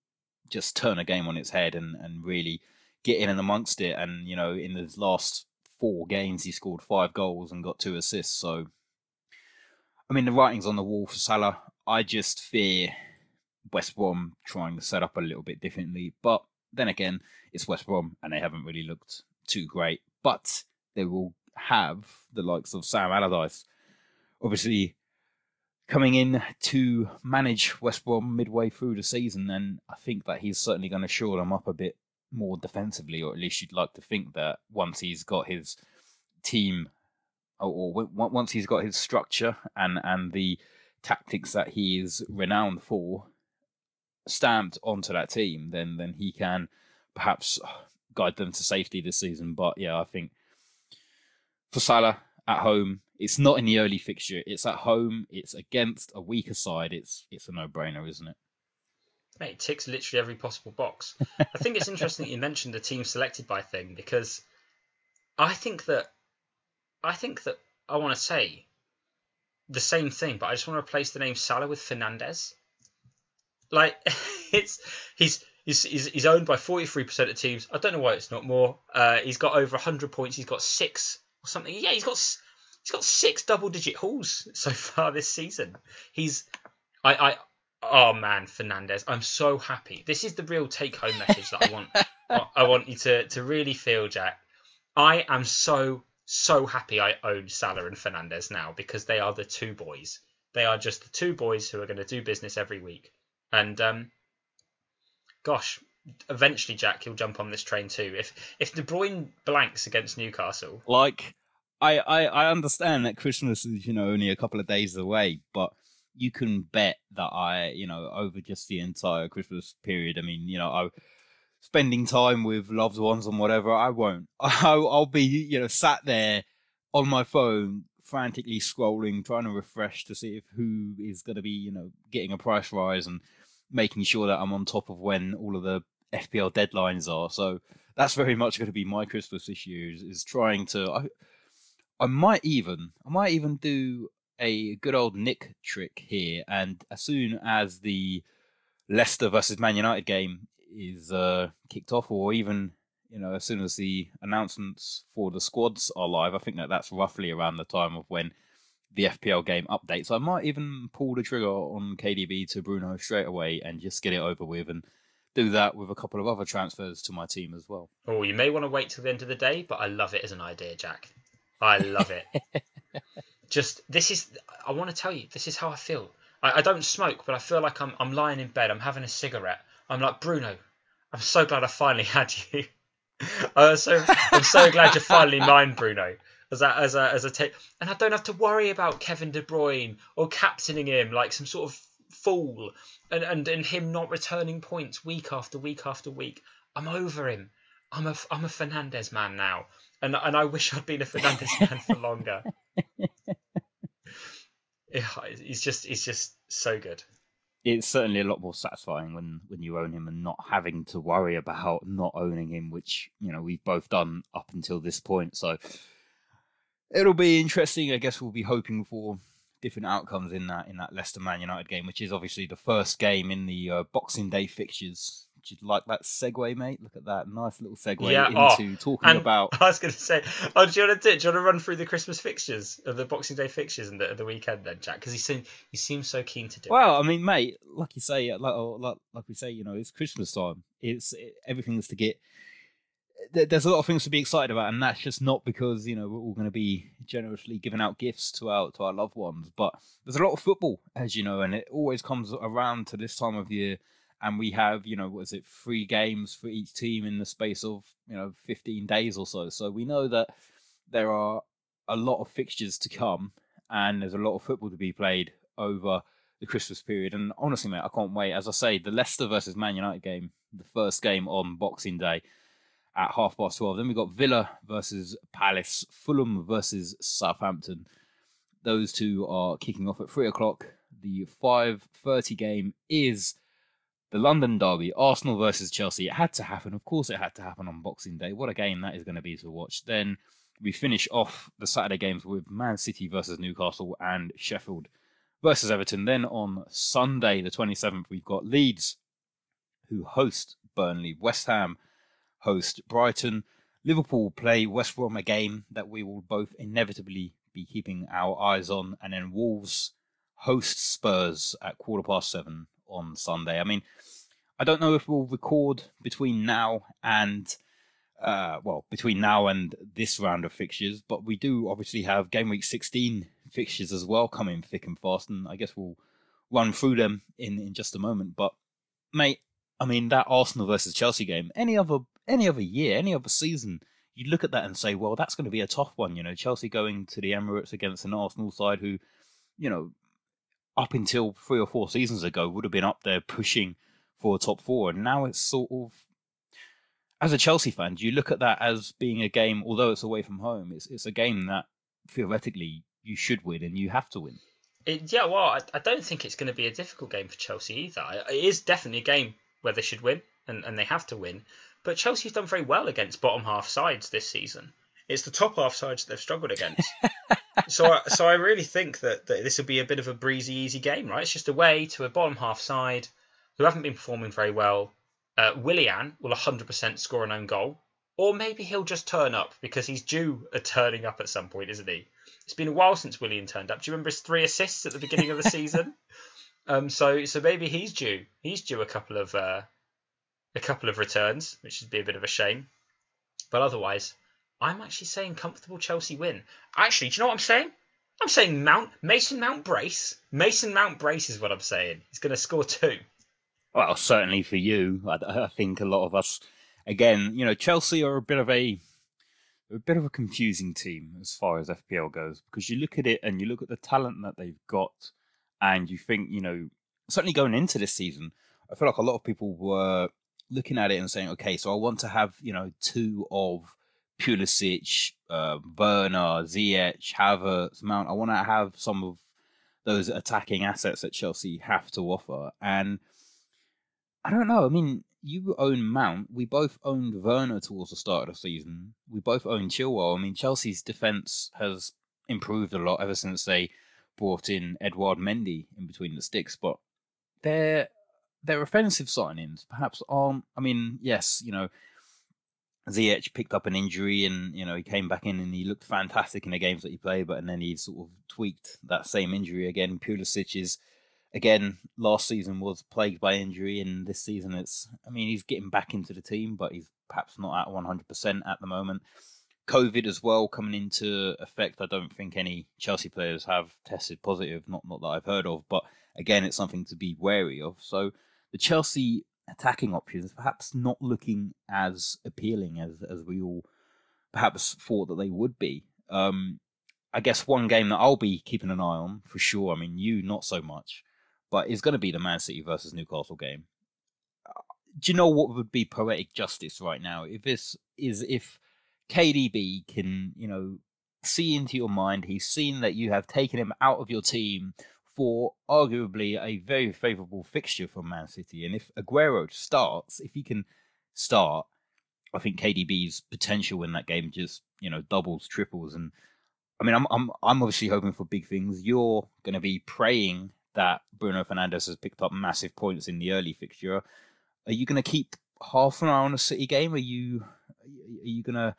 just turn a game on its head and, and really get in and amongst it. And, you know, in his last four games, he scored five goals and got two assists. So, I mean, the writing's on the wall for Salah. I just fear West Brom trying to set up a little bit differently. But then again, it's West Brom and they haven't really looked too great. But they will have the likes of Sam Allardyce. Obviously, coming in to manage West Brom midway through the season, then I think that he's certainly going to shore them up a bit more defensively, or at least you'd like to think that once he's got his team, or, or once he's got his structure and and the tactics that he is renowned for stamped onto that team, then then he can perhaps guide them to safety this season. But yeah, I think for Salah at home, it's not in the early fixture. It's at home. It's against a weaker side. It's it's a no brainer, isn't it? Mate, it ticks literally every possible box. I think it's interesting that you mentioned the team selected by thing because I think that I think that I want to say the same thing, but I just want to replace the name Salah with Fernandes. Like it's he's he's he's, owned by forty three percent of teams. I don't know why it's not more. Uh, he's got over hundred points. He's got six or something. Yeah, he's got he's got six double digit hauls so far this season. He's I I oh man Fernandes. I'm so happy. This is the real take home message that I want. I want you to to really feel, Jack. I am so so happy I own Salah and Fernandes now because they are the two boys. They are just the two boys who are going to do business every week. And um, gosh, eventually Jack he'll jump on this train too. If if De Bruyne blanks against Newcastle, like I, I I understand that Christmas is you know only a couple of days away, but you can bet that I you know over just the entire Christmas period. I mean you know I spending time with loved ones and whatever. I won't. I'll, I'll be you know sat there on my phone frantically scrolling, trying to refresh to see if who is going to be, you know, getting a price rise and making sure that I'm on top of when all of the FPL deadlines are. So that's very much going to be my Christmas year is, is trying to. I, I might even, I might even do a good old Nick trick here, and as soon as the Leicester versus Man United game is uh, kicked off, or even you know, as soon as the announcements for the squads are live, I think that that's roughly around the time of when the FPL game updates. I might even pull the trigger on KDB to Bruno straight away and just get it over with and do that with a couple of other transfers to my team as well. Oh, you may want to wait till the end of the day, but I love it as an idea, Jack. I love it. just this is I want to tell you, this is how I feel. I, I don't smoke, but I feel like I'm I'm lying in bed, I'm having a cigarette. I'm like, Bruno, I'm so glad I finally had you. I'm so I'm so glad you're finally mine, Bruno. As a as a as a take, and I don't have to worry about Kevin De Bruyne or captaining him like some sort of fool, and and and him not returning points week after week after week. I'm over him. I'm a I'm a Fernandes man now, and and I wish I'd been a Fernandes man for longer. yeah, he's just he's just so good it's certainly a lot more satisfying when when you own him and not having to worry about not owning him, which you know we've both done up until this point. So it'll be interesting. I guess we'll be hoping for different outcomes in that in that Leicester Man United game, which is obviously the first game in the uh, Boxing Day fixtures did you like that segue, mate? Look at that nice little segue yeah, oh, into oh, talking about. I was going to say, oh, do you want to do, do you want to run through the Christmas fixtures of the Boxing Day fixtures and the, the weekend then, Jack? Because he seems he seems so keen to do. Well, I mean, mate, like you say, like oh, like, like we say, you know, it's Christmas time. It's it, everything's to get. There's a lot of things to be excited about, and that's just not because you know we're all going to be generously giving out gifts to our to our loved ones. But there's a lot of football, as you know, and it always comes around to this time of year and we have you know was it three games for each team in the space of you know 15 days or so. So we know that there are a lot of fixtures to come and there's a lot of football to be played over the christmas period. And honestly mate i can't wait. As i say the leicester versus man united game the first game on boxing day at half past 12 then we've got villa versus palace fulham versus southampton. Those two are kicking off at 3 o'clock. The 5.30 game is the London derby, Arsenal versus Chelsea. It had to happen. Of course, it had to happen on Boxing Day. What a game that is going to be to watch. Then we finish off the Saturday games with Man City versus Newcastle and Sheffield versus Everton. Then on Sunday, the 27th, we've got Leeds, who host Burnley. West Ham host Brighton. Liverpool play West Brom a game that we will both inevitably be keeping our eyes on. And then Wolves host Spurs at quarter past seven on Sunday. I mean, I don't know if we'll record between now and uh, well, between now and this round of fixtures, but we do obviously have game week 16 fixtures as well coming thick and fast, and I guess we'll run through them in, in just a moment. But mate, I mean that Arsenal versus Chelsea game, any other any other year, any other season, you look at that and say, well, that's going to be a tough one. You know, Chelsea going to the Emirates against an Arsenal side who, you know, up until three or four seasons ago would have been up there pushing for a top four, and now it's sort of as a Chelsea fan, do you look at that as being a game, although it's away from home, it's it's a game that theoretically you should win and you have to win. It, yeah, well, I, I don't think it's going to be a difficult game for Chelsea either. It is definitely a game where they should win and, and they have to win. But Chelsea's done very well against bottom half sides this season. It's the top half sides they've struggled against. so, I, so I really think that, that this will be a bit of a breezy, easy game, right? It's just a way to a bottom half side who haven't been performing very well. Uh, Willian will 100% score an own goal, or maybe he'll just turn up because he's due a turning up at some point, isn't he? It's been a while since Willian turned up. Do you remember his three assists at the beginning of the season? Um, so so maybe he's due. He's due a couple of uh, a couple of returns, which would be a bit of a shame. But otherwise, I'm actually saying comfortable Chelsea win. Actually, do you know what I'm saying? I'm saying Mount Mason Mount Brace. Mason Mount Brace is what I'm saying. He's going to score two. Well, certainly for you, I, I think a lot of us, again, you know, Chelsea are a bit of a a bit of a confusing team as far as FPL goes because you look at it and you look at the talent that they've got, and you think, you know, certainly going into this season, I feel like a lot of people were looking at it and saying, okay, so I want to have, you know, two of Pulisic, uh, Werner, Ziyech, Havertz, Mount. I want to have some of those attacking assets that Chelsea have to offer. And I don't know. I mean, you own Mount. We both owned Werner towards the start of the season. We both own Chilwell. I mean, Chelsea's defense has improved a lot ever since they brought in Edouard Mendy in between the sticks. But their their offensive signings perhaps aren't. I mean, yes, you know, Ziyech picked up an injury and you know he came back in and he looked fantastic in the games that he played, but and then he sort of tweaked that same injury again. Pulisic is again, last season was plagued by injury, and this season it's. I mean, he's getting back into the team, but he's perhaps not at 100% at the moment. COVID as well coming into effect. I don't think any Chelsea players have tested positive, not not that I've heard of, but again, it's something to be wary of. So the Chelsea attacking options perhaps not looking as appealing as as we all perhaps thought that they would be. Um, I guess one game that I'll be keeping an eye on for sure. I mean, you not so much, but it's going to be the Man City versus Newcastle game. Uh, do you know what would be poetic justice right now? If this is if KDB can, you know, see into your mind, he's seen that you have taken him out of your team for arguably a very favourable fixture for Man City, and if Aguero starts, if he can start, I think KDB's potential in that game just you know doubles, triples, and I mean, I'm I'm I'm obviously hoping for big things. You're going to be praying that Bruno Fernandes has picked up massive points in the early fixture. Are you going to keep half an eye on a City game? Are you are you going to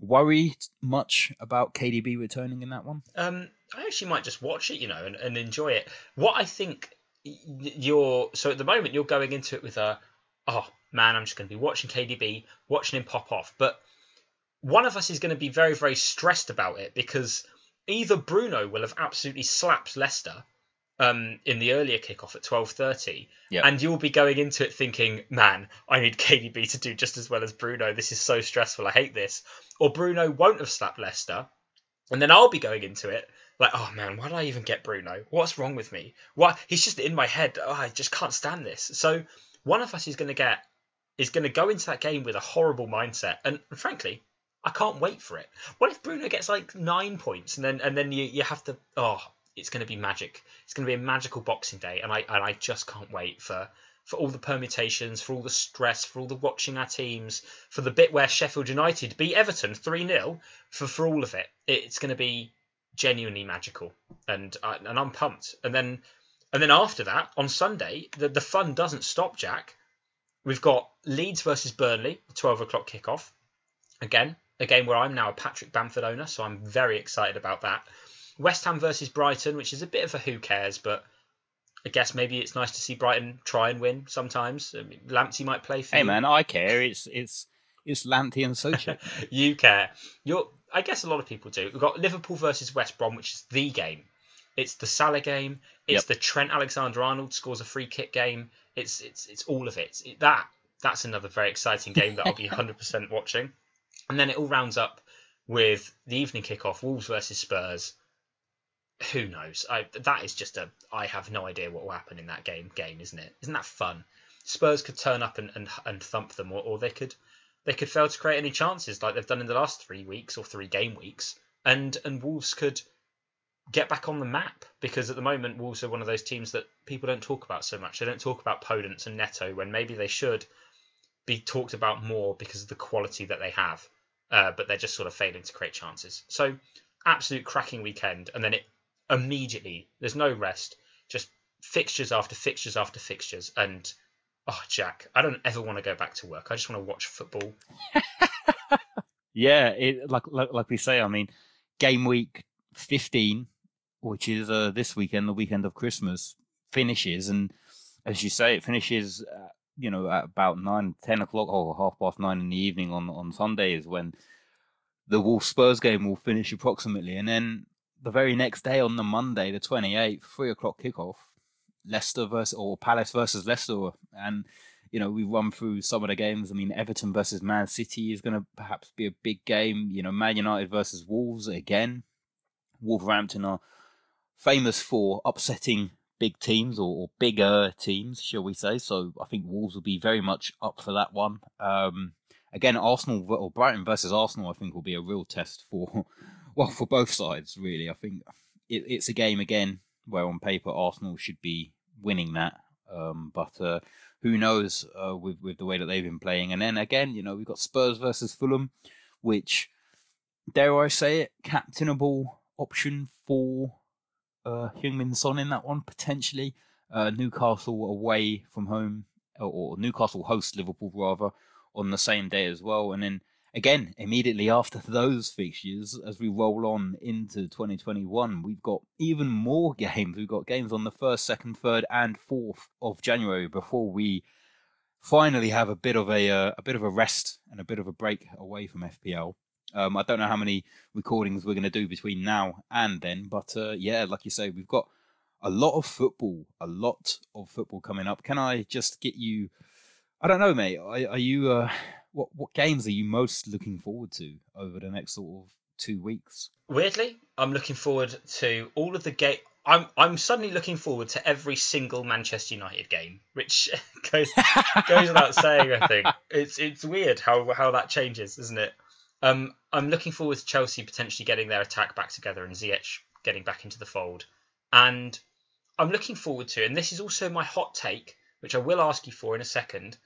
worry much about KDB returning in that one? Um, I actually might just watch it, you know, and, and enjoy it. What I think you're so at the moment you're going into it with a oh man, I'm just going to be watching KDB, watching him pop off, but one of us is going to be very very stressed about it because either Bruno will have absolutely slapped Leicester um, in the earlier kickoff at twelve thirty, yeah. and you'll be going into it thinking, "Man, I need KDB to do just as well as Bruno. This is so stressful. I hate this." Or Bruno won't have slapped Leicester, and then I'll be going into it like, "Oh man, why did I even get Bruno? What's wrong with me? Why he's just in my head? Oh, I just can't stand this." So one of us is going to get is going to go into that game with a horrible mindset, and frankly, I can't wait for it. What if Bruno gets like nine points and then and then you, you have to oh it's going to be magic. It's going to be a magical Boxing Day, and I and I just can't wait for for all the permutations, for all the stress, for all the watching our teams, for the bit where Sheffield United beat Everton three 0 for for all of it. It's going to be genuinely magical, and I, and I'm pumped. And then and then after that on Sunday, the the fun doesn't stop. Jack, we've got Leeds versus Burnley, the twelve o'clock kickoff. Again, a game where I'm now a Patrick Bamford owner, so I'm very excited about that. West Ham versus Brighton, which is a bit of a who cares, but I guess maybe it's nice to see Brighton try and win sometimes. I mean, Lamptey might play for hey you. man, I care. It's it's it's Lamptey and Soucek. you care. You're. I guess a lot of people do. We've got Liverpool versus West Brom, which is the game. It's the Salah game. It's Yep. the Trent Alexander-Arnold scores a free kick game. It's it's it's all of it. It- that that's another very exciting game that I'll be 100% watching. And then it all rounds up with the evening kickoff: Wolves versus Spurs. Who knows? I, that is just a. I have no idea what will happen in that game. Game, isn't it? Isn't that fun? Spurs could turn up and, and, and thump them, or, or they could they could fail to create any chances like they've done in the last three weeks or three game weeks, and and Wolves could get back on the map because at the moment Wolves are one of those teams that people don't talk about so much. They don't talk about Podence and Neto when maybe they should be talked about more because of the quality that they have. Uh, but they're just sort of failing to create chances. So absolute cracking weekend, and then it immediately there's no rest, just fixtures after fixtures after fixtures, and oh Jack, I don't ever want to go back to work. I just want to watch football. yeah, it, like, like like we say, I mean, game week 15, which is uh, this weekend, the weekend of Christmas, finishes, and as you say, it finishes. Uh, you know, at about nine, ten o'clock or half past nine in the evening on on Sunday is when the Wolves Spurs game will finish approximately, and then the very next day on the Monday, the twenty eighth, three o'clock kickoff, Leicester versus or Palace versus Leicester, and you know we run through some of the games. I mean, Everton versus Man City is going to perhaps be a big game. You know, Man United versus Wolves again. Wolverhampton are famous for upsetting big teams or, or, bigger teams, shall we say? So I think Wolves will be very much up for that one. Um, again, Arsenal or Brighton versus Arsenal, I think will be a real test for well for both sides. Really, I think it, it's a game again where on paper Arsenal should be winning that, um, but uh, who knows uh, with with the way that they've been playing. And then again, you know, we've got Spurs versus Fulham, which dare I say it, captainable option for uh, Heung-min Son in that one potentially. Uh, Newcastle away from home, or, or Newcastle host Liverpool rather on the same day as well, and then again immediately after those fixtures, as we roll on into 2021, we've got even more games. We've got games on the first, second, third, and fourth of January before we finally have a bit of a uh, a bit of a rest and a bit of a break away from FPL. Um, I don't know how many recordings we're going to do between now and then, but uh, yeah, like you say, we've got a lot of football, a lot of football coming up. Can I just get you? I don't know, mate. Are, are you? Uh, what what games are you most looking forward to over the next sort of two weeks? Weirdly, I'm looking forward to all of the game. I'm I'm suddenly looking forward to every single Manchester United game, which goes goes without saying. I think it's it's weird how how that changes, isn't it? Um, I'm looking forward to Chelsea potentially getting their attack back together and Ziyech getting back into the fold. And I'm looking forward to, and this is also my hot take, which I will ask you for in a second.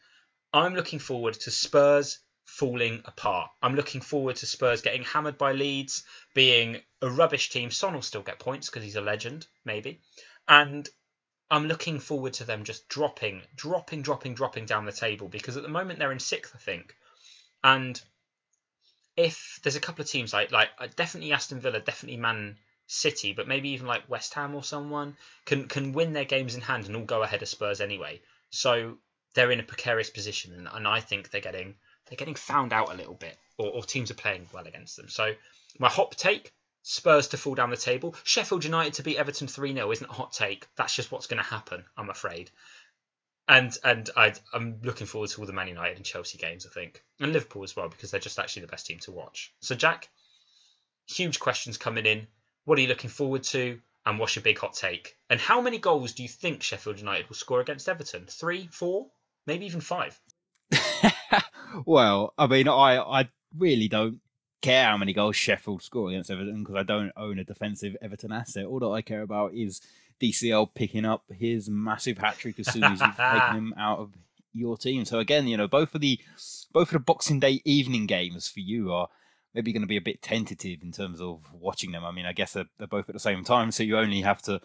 I'm looking forward to Spurs falling apart. I'm looking forward to Spurs getting hammered by Leeds, being a rubbish team. Son will still get points because he's a legend, maybe. And I'm looking forward to them just dropping, dropping, dropping, dropping down the table because at the moment they're in sixth, I think. And if there's a couple of teams like like uh, definitely Aston Villa, definitely Man City, but maybe even like West Ham or someone can can win their games in hand and all go ahead of Spurs anyway. So they're in a precarious position, and, and I think they're getting they're getting found out a little bit, or, or teams are playing well against them. So my hot take: Spurs to fall down the table. Sheffield United to beat Everton three 0 isn't a hot take. That's just what's going to happen. I'm afraid and and I, am looking forward to all the Man United and Chelsea games. I think, and Liverpool as well because they're just actually the best team to watch. So, Jack, huge questions coming in. What are you looking forward to? And what's your big hot take? And how many goals do you think Sheffield United will score against Everton? Three, four, maybe even five. well, I mean, I I really don't care how many goals Sheffield score against Everton because I don't own a defensive Everton asset. All that I care about is DCL picking up his massive hat trick as soon as you've taken him out of your team. So again, you know, both of the both of the Boxing Day evening games for you are maybe going to be a bit tentative in terms of watching them. I mean, I guess they're, they're both at the same time, so you only have to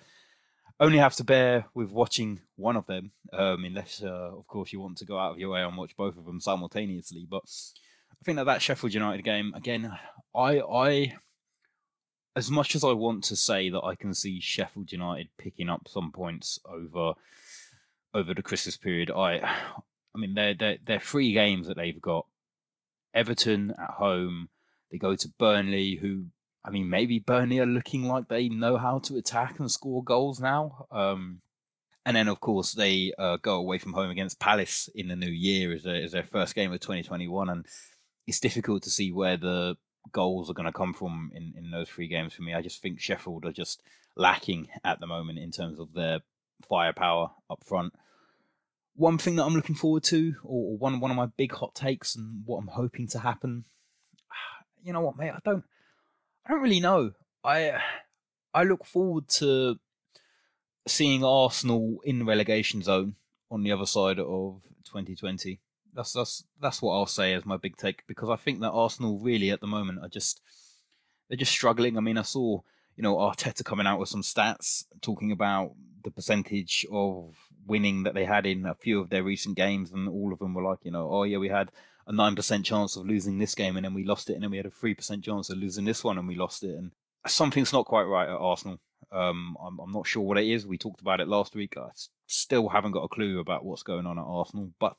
only have to bear with watching one of them, um, unless, uh, of course, you want to go out of your way and watch both of them simultaneously. But I think that that Sheffield United game again, I I as much as I want to say that I can see Sheffield United picking up some points over over the Christmas period, I I mean they're they're, they're three games that they've got. Everton at home, they go to Burnley, who I mean maybe Burnley are looking like they know how to attack and score goals now. Um, and then of course they uh, go away from home against Palace in the new year as, a, as their first game of 2021, and it's difficult to see where the goals are going to come from in, in those three games for me. I just think Sheffield are just lacking at the moment in terms of their firepower up front. One thing that I'm looking forward to, or one one of my big hot takes, and what I'm hoping to happen. You know what, mate? I don't, I don't really know. I, I look forward to seeing Arsenal in the relegation zone on the other side of 2020. That's that's that's what I'll say as my big take because I think that Arsenal really at the moment are just they're just struggling. I mean, I saw you know Arteta coming out with some stats talking about the percentage of winning that they had in a few of their recent games, and all of them were like, you know, oh yeah, we had a nine percent chance of losing this game, and then we lost it, and then we had a three percent chance of losing this one, and we lost it, and something's not quite right at Arsenal. Um, I'm, I'm not sure what it is. We talked about it last week. I still haven't got a clue about what's going on at Arsenal, but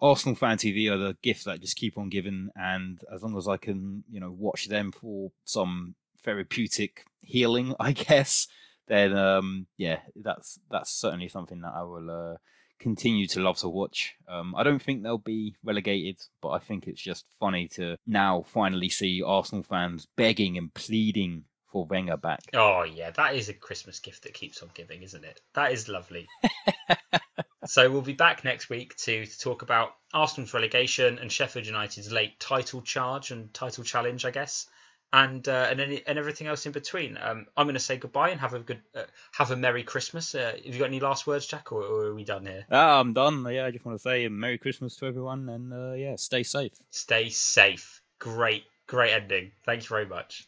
Arsenal Fan TV are the gift that just keep on giving, and as long as I can, you know, watch them for some therapeutic healing, I guess, then um, yeah, that's that's certainly something that I will uh, continue to love to watch. Um, I don't think they'll be relegated, but I think it's just funny to now finally see Arsenal fans begging and pleading for Wenger back. Oh yeah, that is a Christmas gift that keeps on giving, isn't it? That is lovely. so we'll be back next week to, to talk about Arsenal's relegation and Sheffield United's late title charge and title challenge, I guess, and uh, and any, and everything else in between. Um, I'm going to say goodbye and have a good uh, have a merry Christmas. Uh, have you got any last words, Jack, or, or are we done here? Ah, I'm done. Yeah, I just want to say merry Christmas to everyone, and uh, yeah, stay safe. Stay safe. Great, great ending. Thank you very much.